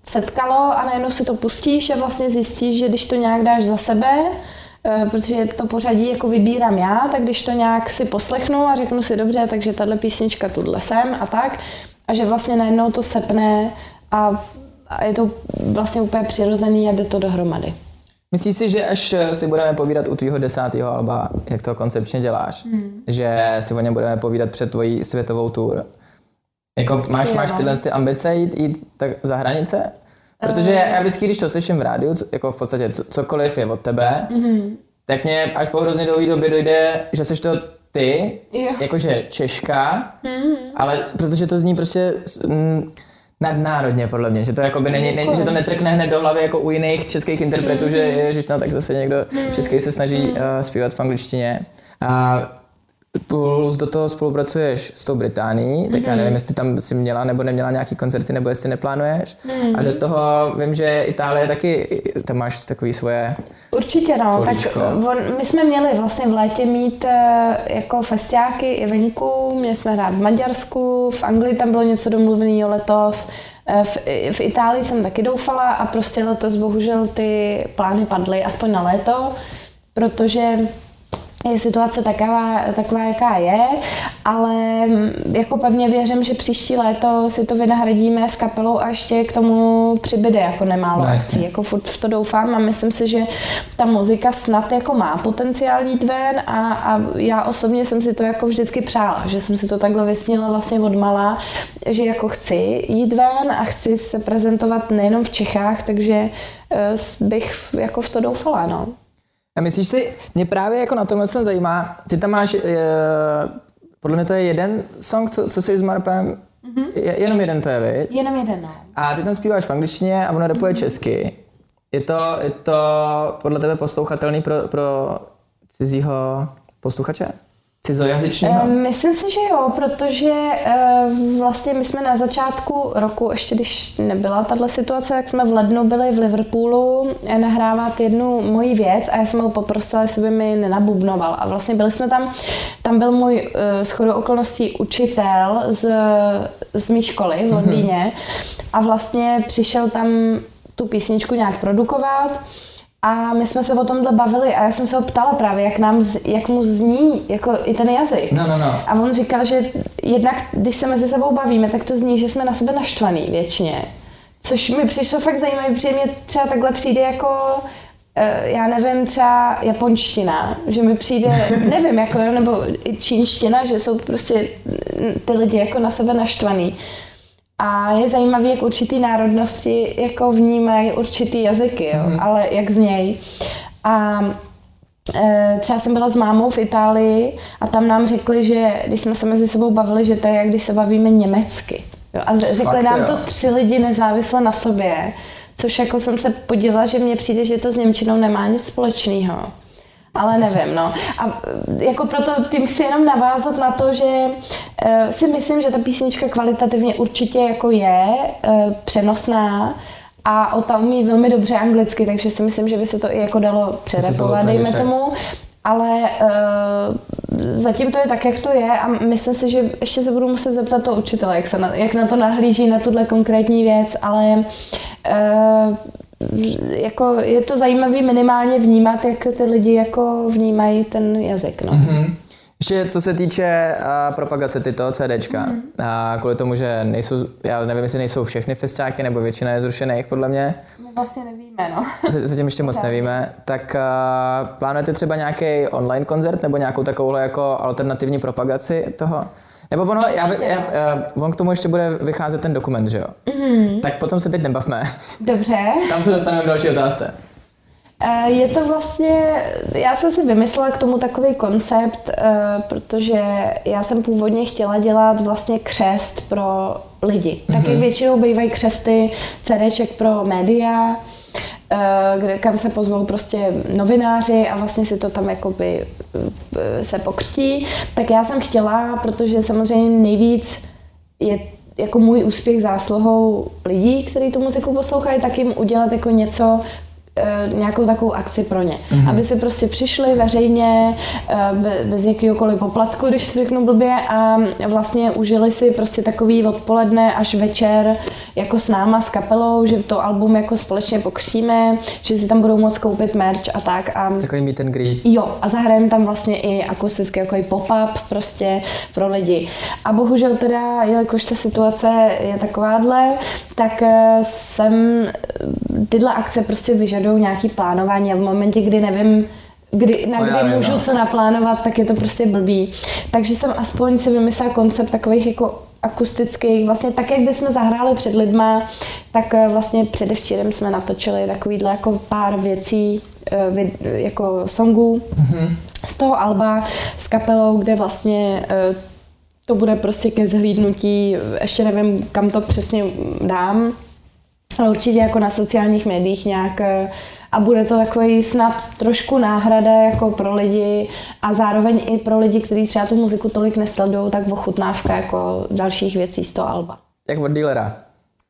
setkalo a najednou si to pustíš a vlastně zjistíš, že když to nějak dáš za sebe, eh, protože to pořadí jako vybírám já, tak když to nějak si poslechnu a řeknu si dobře, takže tahle písnička tuhle sem a tak, a že vlastně najednou to sepne a, a je to vlastně úplně přirozený a jde to dohromady. Myslíš si, že až si budeme povídat u tvýho desátého alba, jak to koncepčně děláš, hmm. že si o něm budeme povídat před tvojí světovou tour? Jako máš, máš tyhle ty ambice jít, jít tak za hranice? Protože já vždycky, když to slyším v rádiu, jako v podstatě cokoliv je od tebe, mm-hmm. tak mě až po hrozně dlouhé době dojde, že jsi to ty, jo. jakože Češka, mm-hmm. ale protože to zní prostě mm, nadnárodně podle mě, že to jako by není, není, že to netrkne hned do hlavy jako u jiných českých interpretů, že ježiš, no tak zase někdo český se snaží uh, zpívat v angličtině. A plus do toho spolupracuješ s tou Británií, tak mm-hmm. já mhm. nevím, jestli tam si měla nebo neměla nějaký koncerty, nebo jestli neplánuješ. Mm-hmm. A do toho vím, že Itálie taky, tam máš takový svoje Určitě no, políčko. tak on, my jsme měli vlastně v létě mít uh, jako festiáky i venku, měli jsme hrát v Maďarsku, v Anglii tam bylo něco domluveného letos, uh, v, v Itálii jsem taky doufala a prostě letos bohužel ty plány padly, aspoň na léto, protože je situace taková, taková, jaká je, ale jako pevně věřím, že příští léto si to vynahradíme s kapelou a ještě k tomu přibyde jako nemálo no, akcí. Jako furt v to doufám a myslím si, že ta muzika snad jako má potenciál jít ven a, a já osobně jsem si to jako vždycky přála, že jsem si to takhle vysnila vlastně od mala, že jako chci jít ven a chci se prezentovat nejenom v Čechách, takže eh, bych jako v to doufala, no. A myslíš si, mě právě jako na tomhle se zajímá, ty tam máš, je, podle mě to je jeden song, co, co jsi s Marpem, mm-hmm. je, jenom jeden to je, viď? Jenom jeden, no. A ty tam zpíváš v angličtině a ono repuje mm-hmm. česky. Je to, je to podle tebe poslouchatelný pro, pro cizího posluchače? Cizojazyčného? Myslím si, že jo, protože eh, vlastně my jsme na začátku roku, ještě když nebyla tahle situace, tak jsme v lednu byli v Liverpoolu eh, nahrávat jednu moji věc a já jsem ho poprosila, jestli by mi nenabubnoval. A vlastně byli jsme tam, tam byl můj eh, shodou okolností učitel z, z mé školy v mhm. Londýně a vlastně přišel tam tu písničku nějak produkovat a my jsme se o tomhle bavili a já jsem se ho ptala právě, jak, nám, jak mu zní jako i ten jazyk. No, no, no. A on říkal, že jednak, když se mezi sebou bavíme, tak to zní, že jsme na sebe naštvaný většině. Což mi přišlo fakt zajímavé, protože mě třeba takhle přijde jako eh, já nevím, třeba japonština, že mi přijde, nevím, jako, nebo i čínština, že jsou prostě ty lidi jako na sebe naštvaný. A je zajímavé, jak určitý národnosti jako vnímají určitý jazyky, jo? Mm-hmm. ale jak z něj. A e, třeba jsem byla s mámou v Itálii a tam nám řekli, že když jsme se mezi sebou bavili, že to je, jak když se bavíme německy. Jo? A řekli Fakt, nám jo. to tři lidi nezávisle na sobě, což jako jsem se podívala, že mně přijde, že to s Němčinou nemá nic společného ale nevím, no. A e, jako proto tím chci jenom navázat na to, že uh, si myslím, že ta písnička kvalitativně určitě jako je uh, přenosná, a Ota umí velmi dobře anglicky, takže si myslím, že by se to i jako dalo přerepovat, dejme tomu. Ale uh, zatím to je tak, jak to je a myslím si, že ještě se budu muset zeptat toho učitele, jak, se na, jak na to nahlíží, na tuhle konkrétní věc, ale uh, jako je to zajímavé minimálně vnímat, jak ty lidi jako vnímají ten jazyk. No. Mm-hmm. Ještě co se týče uh, propagace tyto CDčka, mm. a kvůli tomu, že nejsou, já nevím, jestli nejsou všechny festiáky, nebo většina je zrušených podle mě. My vlastně nevíme, no. Zatím ještě moc nevíme. Tak uh, plánujete třeba nějaký online koncert, nebo nějakou takovouhle jako alternativní propagaci toho? Nebo ono, já, já, já, on k tomu ještě bude vycházet ten dokument, že jo? Mm-hmm. Tak potom se teď nebavme. Dobře. Tam se dostaneme k další otázce. Eh, Je to vlastně, já jsem si vymyslela k tomu takový koncept, eh, protože já jsem původně chtěla dělat vlastně křest pro lidi. Taky většinou bývají křesty CDček pro média, kde, kam se pozvou prostě novináři a vlastně si to tam jakoby eh, se pokřtí. Tak já jsem chtěla, protože samozřejmě nejvíc je jako můj úspěch zásluhou lidí, kteří tu muziku poslouchají, tak jim udělat jako něco, eh, nějakou takovou akci pro ně. Mm-hmm. Aby si prostě přišli veřejně, eh, be- bez jakýhokoliv poplatku, když to řeknu blbě, a vlastně užili si prostě takový odpoledne až večer jako s náma, s kapelou, že to album jako společně pokříme, že si tam budou moct koupit merch a tak. A Takový meet and greet. Jo, a zahrajeme tam vlastně i akustický jako pop-up prostě pro lidi. A bohužel teda, jelikož ta situace je takováhle, tak eh, jsem, tyhle akce prostě vyžadují nějaký plánování a v momentě, kdy nevím, kdy, na No kdy můžu no. co naplánovat, tak je to prostě blbý. Takže jsem aspoň si vymyslela koncept takových jako akustických, vlastně tak, jak bychom zahráli před lidma, tak eh, vlastně předevčírem jsme natočili takovýhle jako pár věcí, eh, jako songů z toho alba s kapelou, kde vlastně eh, to bude prostě ke zhlídnutí, ještě nevím, kam to přesně dám, ale určitě jako na sociálních médiích nějak eh, a bude to takový snad trošku náhrada jako pro lidi a zároveň i pro lidi, kteří třeba tu muziku tolik nesledují, tak ochutnávka jako dalších věcí z toho alba. Jak od dealera.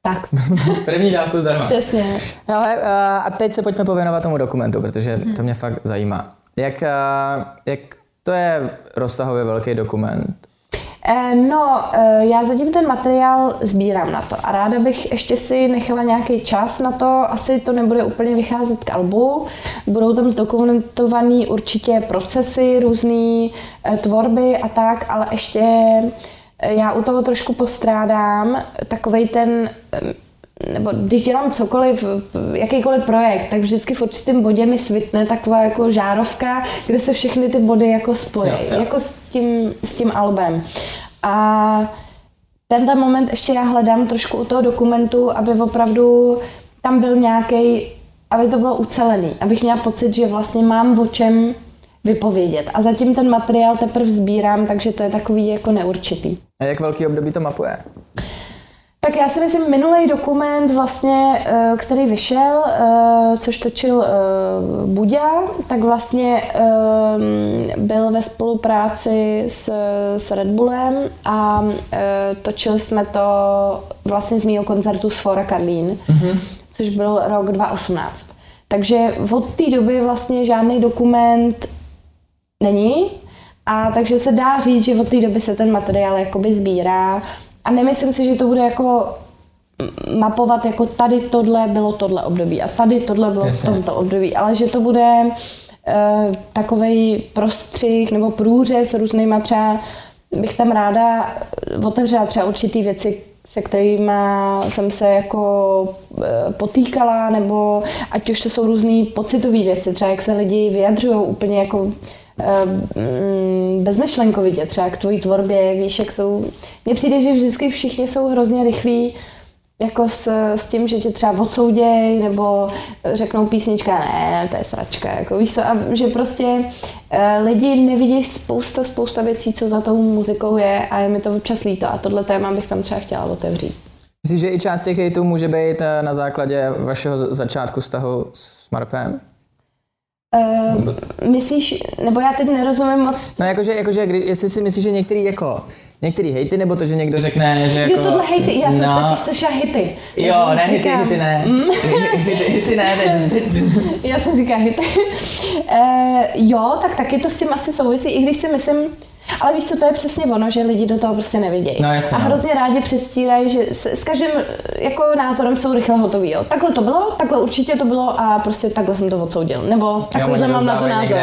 Tak, První dávku zdarma. přesně. Ale a, a teď se pojďme pověnovat tomu dokumentu, protože to mě fakt zajímá. Jak, a, jak to je rozsahově velký dokument? Eh, No, eh, já zatím ten materiál sbírám na to a ráda bych ještě si nechala nějaký čas na to. Asi to nebude úplně vycházet k albu. Budou tam zdokumentované určitě procesy, různé tvorby a tak, ale ještě eh, já u toho trošku postrádám takovej ten eh, nebo když dělám cokoliv, jakýkoliv projekt, tak vždycky v určitém bodě mi svitne taková jako žárovka, kde se všechny ty body jako spojí, Jo, jo. jako s tím, s tím albem. A tenhle moment ještě já hledám trošku u toho dokumentu, aby opravdu tam byl nějaký, aby to bylo ucelený, abych měla pocit, že vlastně mám o čem vypovědět. A zatím ten materiál teprve sbírám, takže to je takový jako neurčitý. A jak velký období to mapuje? Tak já si myslím, minulý dokument vlastně, eh, který vyšel, eh, což točil eh, Buďa, tak vlastně eh, byl ve spolupráci s, s Red Bullem a točili jsme to vlastně z mého koncertu z Fora Karlín, mm-hmm. což byl rok 2018. Takže od té doby vlastně žádný dokument není. A takže se dá říct, že od té doby se ten materiál jakoby sbírá. A nemyslím si, že to bude jako mapovat jako tady tohle bylo tohle období a tady tohle bylo Jasně. v tomto období, ale že to bude uh, takový prostřih nebo průřez různýma třeba bych tam ráda otevřela třeba určitý věci, se kterými jsem se jako eh, potýkala, nebo ať už to jsou různé pocitové věci, třeba jak se lidi vyjadřují úplně jako eh, bezmyšlenkovitě, třeba k tvojí tvorbě, víš, jak jsou... Mně přijde, že vždycky všichni jsou hrozně rychlí, jako s, s tím, že tě třeba odsouděj, nebo řeknou písnička, ne, to je sračka, jako víš co, a že prostě eh, lidi nevidí spousta, spousta věcí, co za tou muzikou je a je mi to občas líto a tohle téma bych tam třeba chtěla otevřít. Myslíš, že i část těch hejtů může být eh, na základě vašeho začátku vztahu s Marpem? Uh, myslíš, nebo já teď nerozumím moc, No jakože, jakože kdy, jestli si myslíš, že některý jako, některý hejty, nebo to, že někdo řekne, že jako... jo, tohle hejty, já jsem no, totiž slyšela hity. Jo, Já ne, hity, říkám- hity ne. Hity, hity ne, teď, teď. Já jsem říká hity. uh, jo, tak taky to s tím asi souvisí, i když si myslím, ale víš co, to je přesně ono, že lidi do toho prostě nevidějí. No, jasně, a no. hrozně rádi přestírají, že s, s každým jako názorem jsou rychle hotový. Jo. Takhle to bylo, takhle určitě to bylo a prostě takhle jsem to odsoudil. Nebo takovýhle oni mám na to názor.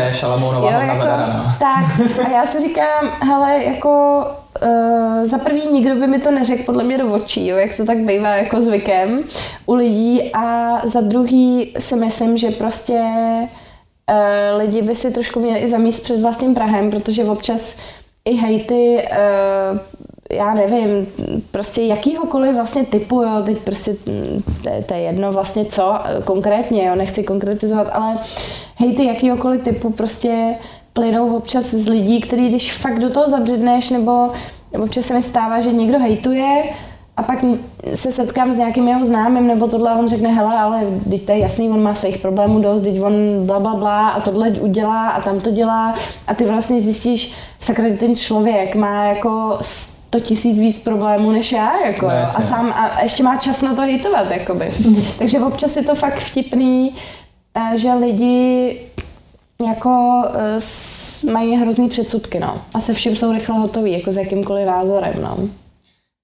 hodna zadarmo. Tak, a já si říkám, hele, jako uh, za prvý nikdo by mi to neřekl podle mě do očí, jo, jak to tak bývá jako zvykem u lidí a za druhý si myslím, že prostě lidi by si trošku měli i zamíst před vlastním Prahem, protože občas i hejty uh, já nevím, prostě jakýhokoliv vlastně typu, jo, teď prostě to, to je jedno vlastně co konkrétně, jo, nechci konkretizovat, ale hejty jakýhokoliv typu prostě plynou občas z lidí, který když fakt do toho zabředneš, nebo občas se mi stává, že někdo hejtuje a pak se setkám s nějakým jeho známým, nebo tohle a on řekne, hele, ale teď to je jasný, on má svých problémů dost, teď on bla, bla, bla a tohle udělá a tam to dělá a ty vlastně zjistíš, sakra, ten člověk má jako 100 tisíc víc problémů než já, jako, no, a sám, a ještě má čas na to hejtovat, jakoby. Takže občas je to fakt vtipný, eh, že lidi jako uh, mají hrozný předsudky, no. A se vším jsou rychle hotoví, jako s jakýmkoliv názorem, no.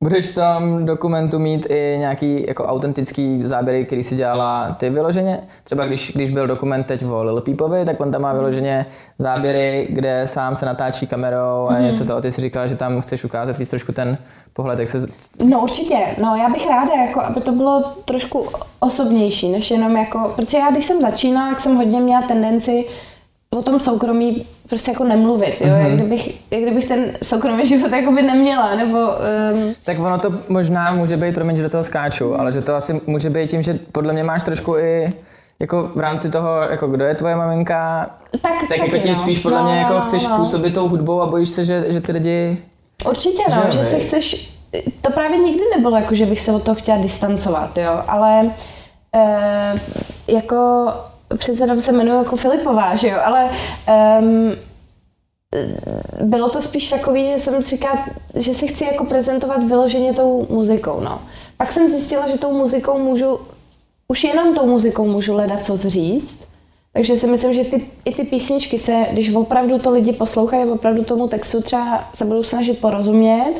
Budeš v tom dokumentu mít i nějaký jako autentický záběry, který si dělala ty vyloženě? Třeba když, když byl dokument teď o Lil Peepovi, tak on tam má vyloženě záběry, kde sám se natáčí kamerou a mm. něco toho. Ty si říkala, že tam chceš ukázat víc trošku ten pohled, jak se... No určitě, no já bych ráda, jako, aby to bylo trošku osobnější, než jenom jako, protože já když jsem začínala, tak jsem hodně měla tendenci o tom soukromí prostě jako nemluvit, jo? Mm-hmm. Jak, kdybych, jak kdybych ten soukromý život jako by neměla, nebo... Um... Tak ono to možná může být, promiň, že do toho skáču, ale že to asi může být tím, že podle mě máš trošku i jako v rámci toho, jako kdo je tvoje maminka, tak, tak jako tím no. spíš podle no, mě jako no, chceš no. působit tou hudbou a bojíš se, že, že ty lidi... Určitě no, že, že se chceš, to právě nikdy nebylo jako, že bych se od toho chtěla distancovat, jo, ale e, jako přece jenom se jmenuji jako Filipová, že jo, ale um, bylo to spíš takový, že jsem si říkala, že si chci jako prezentovat vyloženě tou muzikou, no. Pak jsem zjistila, že tou muzikou můžu, už jenom tou muzikou můžu hledat co říct, takže si myslím, že ty, i ty písničky se, když opravdu to lidi poslouchají, opravdu tomu textu třeba se budou snažit porozumět,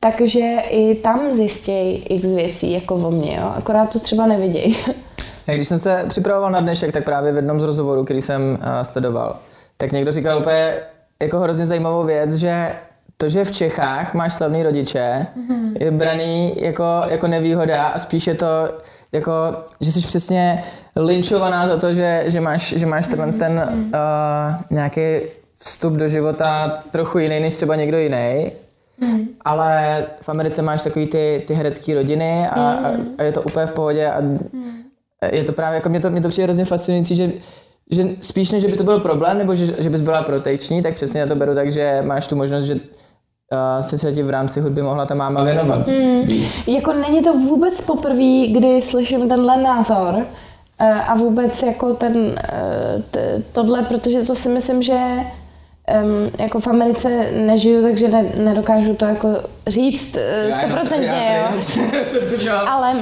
takže i tam zjistějí x věcí jako o mně, jo. akorát to třeba nevidějí. Když jsem se připravoval na dnešek, tak právě v jednom z rozhovorů, který jsem uh, sledoval, tak někdo říkal úplně jako hrozně zajímavou věc, že to, že v Čechách máš slavný rodiče, mm-hmm. je braný jako, jako nevýhoda a spíš je to jako, že jsi přesně linčovaná za to, že, že máš, že máš ten, mm-hmm. ten uh, nějaký vstup do života trochu jiný než třeba někdo jiný. Mm. Ale v Americe máš takový ty, ty herecké rodiny a, mm. a, a je to úplně v pohodě a mm je to právě, jako mě to, mě to přijde hrozně fascinující, že že spíš než, že by to byl problém, nebo že, že bys byla protekční, tak přesně na to beru tak, že máš tu možnost, že uh, se se ti v rámci hudby mohla ta máma věnovat hmm. víc. Jako není to vůbec poprvé, kdy slyším tenhle názor uh, a vůbec jako ten, uh, t, tohle, protože to si myslím, že um, jako v Americe nežiju, takže ne, nedokážu to jako říct stoprocentně, jo. Ale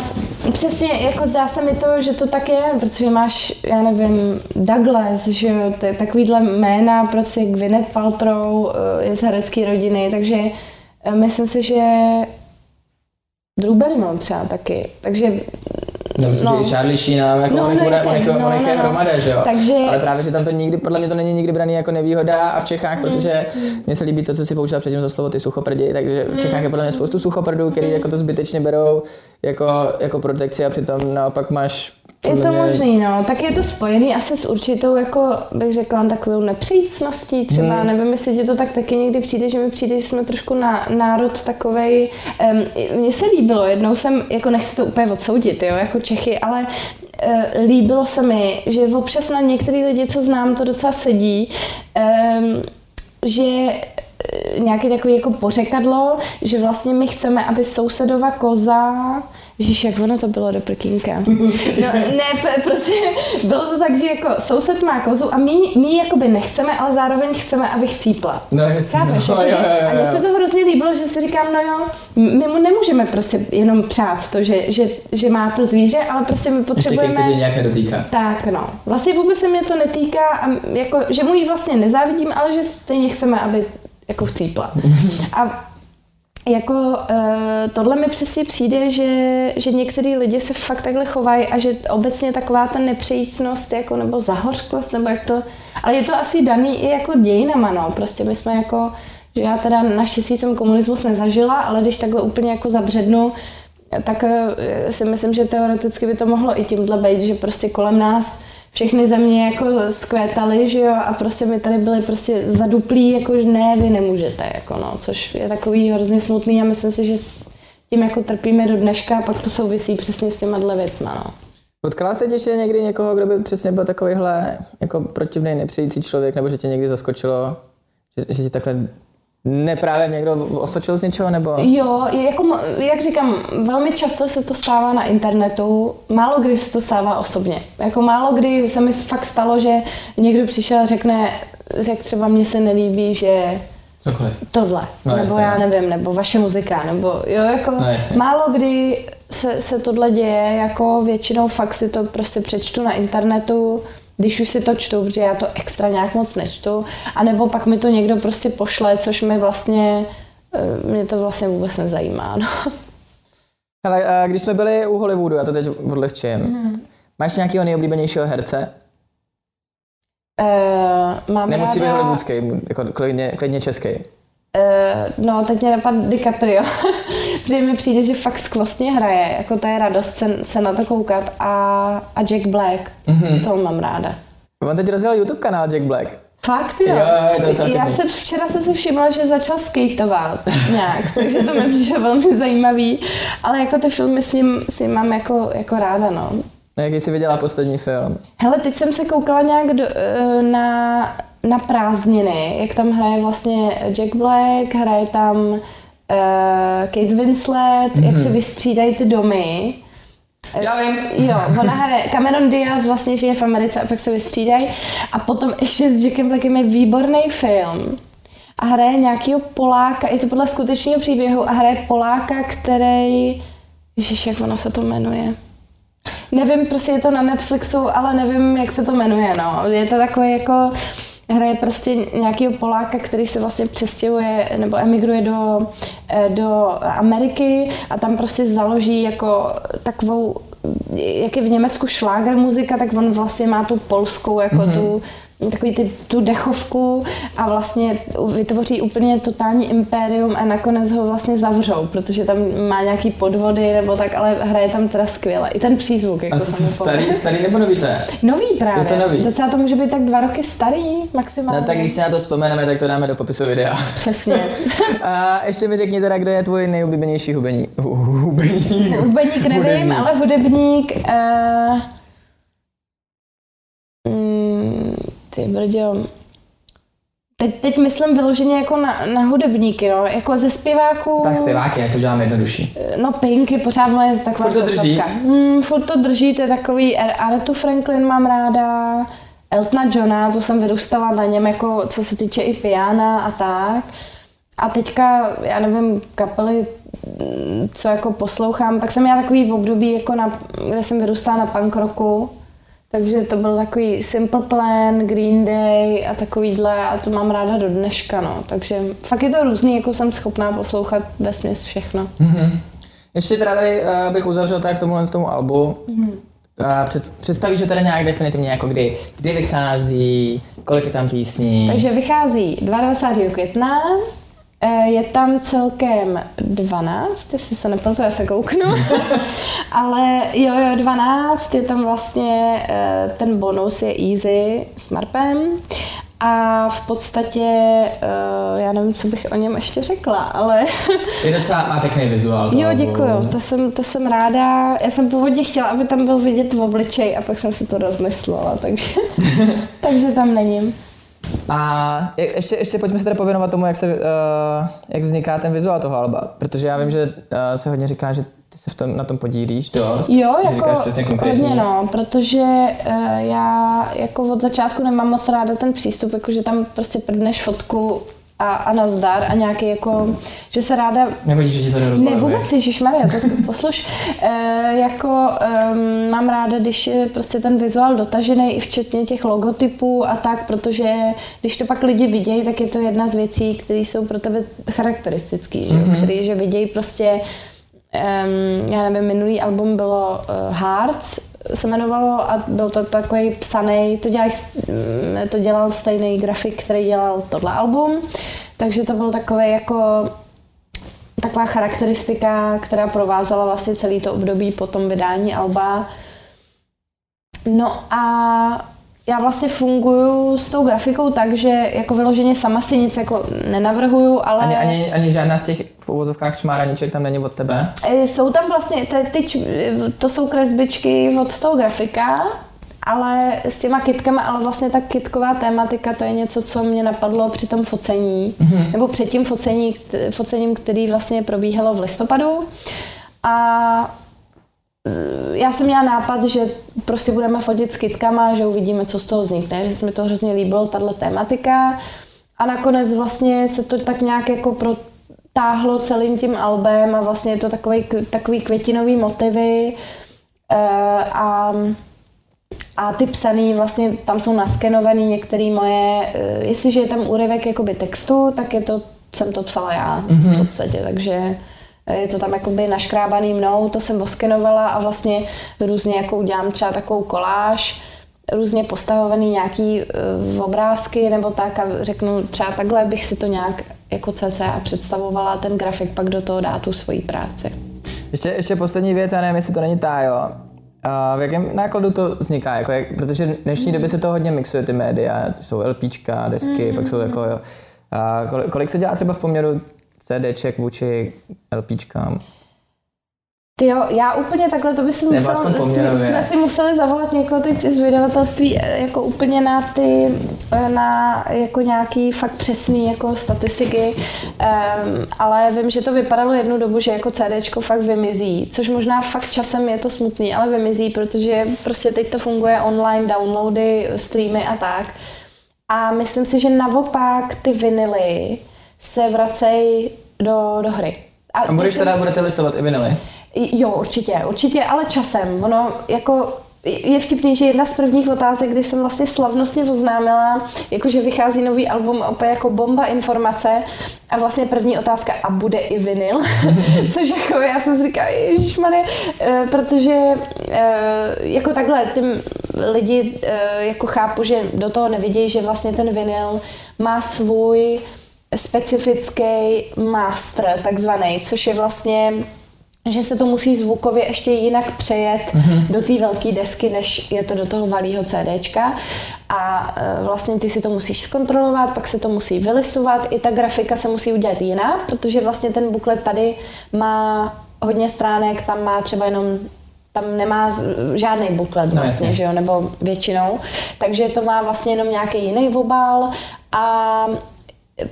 přesně, jako zdá se mi to, že to tak je, protože máš, já nevím, Douglas, že jo, takovýhle jména, prostě Gwyneth Paltrow eh, je z herecké rodiny, takže eh, myslím si, že Drew Barrymore třeba taky, takže No, myslím, no. že Charlie Sheen, jako no, on, no, bude, on, jich, no, on jich no, je no. hromada, že jo? Takže... Ale právě, že tam to nikdy, podle mě to není nikdy braný jako nevýhoda a v Čechách, mm. protože mně se líbí to, co si použila předtím za slovo ty suchoprdi, takže v Čechách je podle mě spoustu suchoprdů, který jako to zbytečně berou jako, jako protekci a přitom naopak máš je to mě... možný, no. Tak je to spojený asi s určitou, jako bych řekla, takovou nepřícností třeba. Hmm. Nevím, jestli ti to tak taky někdy přijde, že mi přijde, že jsme trošku na, národ takovej. Um, mně se líbilo, jednou jsem, jako nechci to úplně odsoudit, jo, jako Čechy, ale uh, líbilo se mi, že občas na některý lidi, co znám, to docela sedí, um, že eh, nějaký takový jako pořekadlo, že vlastně my chceme, aby sousedova koza Ježíš, jak ono to bylo do prkínka. No, ne, prostě bylo to tak, že jako soused má kozu a my, my jakoby nechceme, ale zároveň chceme, aby chcípla. No jasně, Chápeš, no, jako, jo, jo, jo. A mně se to hrozně líbilo, že si říkám, no jo, my mu nemůžeme prostě jenom přát to, že, že, že má to zvíře, ale prostě my potřebujeme... Ještě, se tě nějak nedotýká. Tak, no. Vlastně vůbec se mě to netýká a jako, že mu ji vlastně nezávidím, ale že stejně chceme, aby jako chcípla. A jako uh, tohle mi přesně přijde, že, že některý lidi se fakt takhle chovají a že obecně taková ta nepřejícnost jako, nebo zahořklost, nebo jak to, ale je to asi daný i jako dějinama, no, prostě my jsme jako, že já teda naštěstí jsem komunismus nezažila, ale když takhle úplně jako zabřednu, tak uh, si myslím, že teoreticky by to mohlo i tímhle být, že prostě kolem nás všechny země jako skvétaly, že jo, a prostě my tady byli prostě zaduplí, jako že ne, vy nemůžete, jako no, což je takový hrozně smutný a myslím si, že tím jako trpíme do dneška a pak to souvisí přesně s těma dle věcma, no. Potkala jste ještě někdy někoho, kdo by přesně byl takovýhle jako protivný, nepřející člověk, nebo že tě někdy zaskočilo, že, že ti takhle neprávě někdo osočil z něčeho, nebo? Jo, jako, jak říkám, velmi často se to stává na internetu, málo kdy se to stává osobně. Jako málo kdy se mi fakt stalo, že někdo přišel a řekne, řekl třeba mně se nelíbí, že Cokoliv. tohle, No, nebo jasně, já no. nevím, nebo vaše muzika, nebo jo, jako No, jasně. málo kdy se, se tohle děje, jako většinou fakt si to prostě přečtu na internetu, když už si to čtu, protože já to extra nějak moc nečtu, anebo pak mi to někdo prostě pošle, což mi vlastně, eh, mě to vlastně vůbec nezajímá, no. Ale a když jsme byli u Hollywoodu, já to teď odlehčím, Mhm. máš nějakého nejoblíbenějšího herce? Uh, mám Nemusí být ráda, hollywoodský, jako klidně, klidně český. Uh, no, teď mě napadl DiCaprio, protože mi přijde, že fakt skvostně hraje, jako to je radost se, se na to koukat a, a Jack Black, Mhm. mm-hmm. to mám ráda. On teď rozjel YouTube kanál Jack Black. Fakt jo? Jo, to Já se, včera jsem si všimla, že začal skateovat nějak, takže to mi přišlo velmi zajímavý, ale jako ty filmy s ním, s ním mám jako, jako ráda, no. No, Jaký jsi viděla poslední film? Hele, teď jsem se koukala nějak do, eh, na, na prázdniny, jak tam hraje vlastně Jack Black, hraje tam Kate Winslet, mm-hmm. jak se vystřídají ty domy. Já vím. Jo, ona hraje, Cameron Diaz vlastně žije v Americe a pak se vystřídají. A potom ještě s Jackem Blackem je výborný film. A hraje nějakýho Poláka, je to podle skutečného příběhu, a hraje Poláka, který, ježiš, jak ono se to jmenuje. Nevím, prostě je to na Netflixu, ale nevím, jak se to jmenuje, no. Je to takový jako, hraje prostě nějakýho Poláka, který se vlastně přestěhuje nebo emigruje do, eh, do Ameriky a tam prostě založí jako takovou, jak je v Německu šláger muzika, tak on vlastně má tu polskou, jako mm-hmm. tu, takový ty, tu dechovku a vlastně vytvoří úplně totální impérium a nakonec ho vlastně zavřou, protože tam má nějaký podvody nebo tak, ale hraje tam teda skvěle. I ten přízvuk, jako A se mi starý, starý nebo nový to je? Nový právě. Je to nový. Docela to může být tak dva roky starý, maximálně. No tak když si na to vzpomeneme, tak to dáme do popisu videa. Přesně. A ještě mi řekni teda, kdo je tvůj nejoblíbenější hubení. hu- Hubení. Hudebník nevím, Hudebník. ale hudebník... Uh, ty brďo. Teď, teď myslím vyloženě jako na, na hudebníky, no. Jako ze zpěváků... Tak zpěváky, to děláme jednodušší. No Pink je pořád moje taková Furt to drží? Hmm, furt to drží, to je takový, Arethu Franklin mám ráda, Eltona Johna, to jsem vyrůstala na něm, jako co se týče i piana a tak. A teďka, já nevím, kapely, co jako poslouchám, tak jsem měla takový období, jako na, kde jsem vyrůstala na punk rocku, takže to byl takový Simple Plan, Green Day a takovýhle a to mám ráda do dneška, no. Takže fakt je to různý, jako jsem schopná poslouchat ve všechno. Mhm. Ještě teda tady uh, bych uzavřel tak k tomuhle z tomu albu. Mhm. Uh, před, představíš ho tady nějak definitivně, jako kdy, kdy vychází, kolik je tam písní. Takže vychází 22. května, je tam celkem 12, jestli se nepletu, já se kouknu. Ale jo, jo, 12, je tam vlastně, eh, ten bonus je easy s Marpem. A v podstatě, eh, já nevím, co bych o něm ještě řekla, ale Je docela, má pěkný vizuál. jo, děkuju, to jsem, to jsem ráda. Já jsem původně chtěla, aby tam byl vidět v obličej a pak jsem si to rozmyslela, takže, takže tam není. A je- ještě, ještě pojďme se teda pověnovat tomu, jak, se, uh, jak vzniká ten vizuál toho alba. Protože já vím, že uh, se hodně říká, že ty se v tom, na tom podílíš dost. Jo, jako říkáš přesně hodně no, protože uh, já jako od začátku nemám moc ráda ten přístup, jako že tam prostě prdneš fotku a, a nazdar a nějaký jako, že se ráda Nevadí, že ti to ne, nerozbaluje. vůbec, Ježišmarja, to si posluš. E, jako um, mám ráda, když je prostě ten vizuál dotažený, i včetně těch logotypů a tak, protože když to pak lidi vidějí, tak je to jedna z věcí, které jsou pro tebe charakteristické, mm-hmm. který, že vidějí prostě, um, já nevím, minulý album bylo uh, Hearts, se jmenovalo a byl to takový psaný, to, dělaj, mm, to dělal stejný grafik, který dělal tohle album, takže to byl takový jako taková charakteristika, která provázela vlastně celý to období po tom vydání Alba. No a já vlastně funguju s tou grafikou tak, že jako vyloženě sama si nic jako nenavrhuju, ale... Ani, ani, ani žádná z těch v uvozovkách čmáraniček tam není od tebe? E, jsou tam vlastně, ty, ty, to jsou kresbičky od toho grafika, ale s těma kitkama, ale vlastně ta kitková tématika, to je něco, co mě napadlo při tom focení, mm-hmm. nebo před tím focení, focením, který vlastně probíhalo v listopadu. A já jsem měla nápad, že prostě budeme fotit s kitkama, že uvidíme, co z toho vznikne, že se mi to hrozně líbilo, tahle tématika. A nakonec vlastně se to tak nějak jako protáhlo celým tím albem a vlastně je to takový, takový květinový motivy. E, a a ty psaný, vlastně tam jsou naskenovaný některé moje, eh, jestliže je tam úryvek jakoby textu, tak je to, jsem to psala já mm-hmm. v mhm. podstatě, takže eh, je to tam jakoby naškrábaný mnou, to jsem oskenovala a vlastně různě jako udělám třeba takovou koláž, různě postavovaný nějaký uh, obrázky nebo tak a řeknu třeba takhle bych si to nějak jako CC představovala ten grafik pak do toho dá tu svoji práci. Ještě, ještě poslední věc, já nevím, jestli to není tá, jo. A v jakém nákladu to vzniká? Jako jak, protože v dnešní době se to hodně mixuje, ty média, jsou LPčka, desky, mm. pak jsou jako, jo. A kolik, kolik se dělá třeba v poměru CDček vůči LPčkám? Ty jo, já úplně takhle, to by si musel, jsme, jsme si museli zavolat někoho teď z vydavatelství eh, jako úplně na ty, eh, na jako nějaký fakt přesný jako statistiky, um, ale vím, že to vypadalo jednu dobu, že jako CDčko fakt vymizí, což možná fakt časem je to smutný, ale vymizí, protože prostě teď to funguje online, downloady, streamy a tak. A myslím si, že naopak ty vinily se vracejí do, do hry. A, a budeš teda, budete lisovat i vinily? Jo, určitě, určitě, ale časem. Ono jako je vtipný, že jedna z prvních otázek, kdy jsem vlastně slavnostně oznámila, jakože vychází nový album, opět jako bomba informace a vlastně první otázka, a bude i vinyl? Což jako já jsem si říkala, ježišmane, e, protože e, jako takhle tím lidi e, jako chápu, že do toho nevidějí, že vlastně ten vinyl má svůj specifický master, takzvaný, což je vlastně že se to musí zvukově ještě jinak přejet mm-hmm. do té velké desky, než je to do toho malého CDčka. A e, vlastně ty si to musíš zkontrolovat, pak se to musí vylisovat, i ta grafika se musí udělat jinak, protože vlastně ten buklet tady má hodně stránek, tam má třeba jenom tam nemá žádný buklet no, vlastně, že jo, nebo většinou. Takže to má vlastně jenom nějaký jiný obal a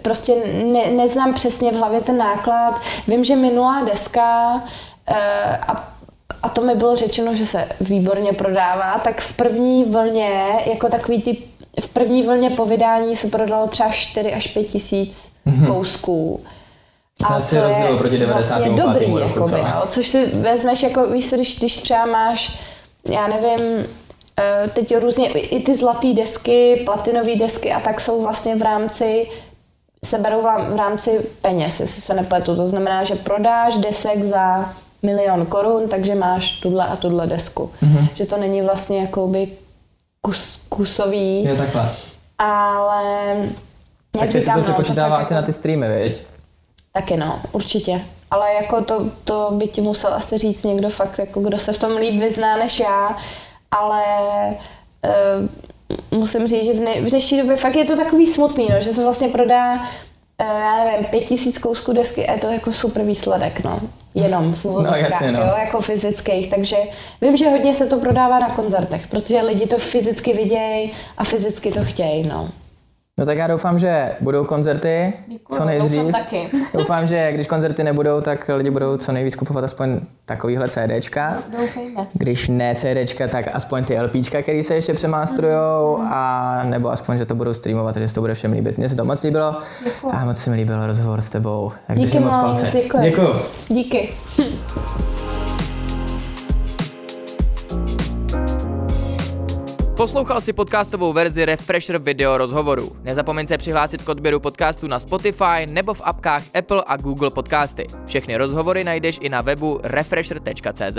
prostě ne, neznám přesně v hlavě ten náklad. Vím, že minulá deska uh, a a to mi bylo řečeno, že se výborně prodává, tak v první vlně, jako takový ty, v první vlně po vydání se prodalo třeba 4 až 5 tisíc mm-hmm. kousků. To a asi rozdíl proti 95. Vlastně dobrý, roku, jakoby, jo, což si vezmeš, jako víš, když, když třeba máš, já nevím, eh, teď různě, i ty zlaté desky, platinové desky a tak jsou vlastně v rámci se berou v rámci peněz, jestli se nepletu. To znamená, že prodáš desek za milion korun, takže máš tuhle a tuhle desku. Mm-hmm. Že to není vlastně jakoby kus, kusový. Je takhle. Ale... Takže se to přepočítává no, asi jako, na ty streamy, viď? Taky no, určitě. Ale jako to, to by ti musel asi říct někdo fakt, jako kdo se v tom líp vyzná než já. Ale uh, musím říct, že v, ne, v dnešní době fakt je to takový smutný, no, že se vlastně prodá, uh, já nevím, pět tisíc kousků desky a je to jako super výsledek, no. Jenom v no, jasně, no. jo, jako fyzických, takže vím, že hodně se to prodává na koncertech, protože lidi to fyzicky vidějí a fyzicky to chtějí, no. No tak já doufám, že budou koncerty Děkuju, co nejdřív. Doufám taky. Doufám, že když koncerty nebudou, tak lidi budou co nejvíc kupovat aspoň takovýhle CDčka. Doufejme. Když ne CDčka, tak aspoň ty LPčka, které se ještě přemástrujou mm. a nebo aspoň, že to budou streamovat, že se to bude všem líbit. Mně se to moc líbilo Děkuju. a moc se mi líbil rozhovor s tebou. Tak Díky moc, palce. Děkuji. Děkuju. Díky. Poslouchal si podcastovou verzi Refresher video rozhovoru. Nezapomeň se přihlásit k odběru podcastu na Spotify nebo v apkách Apple a Google Podcasty. Všechny rozhovory najdeš i na webu refresher.cz.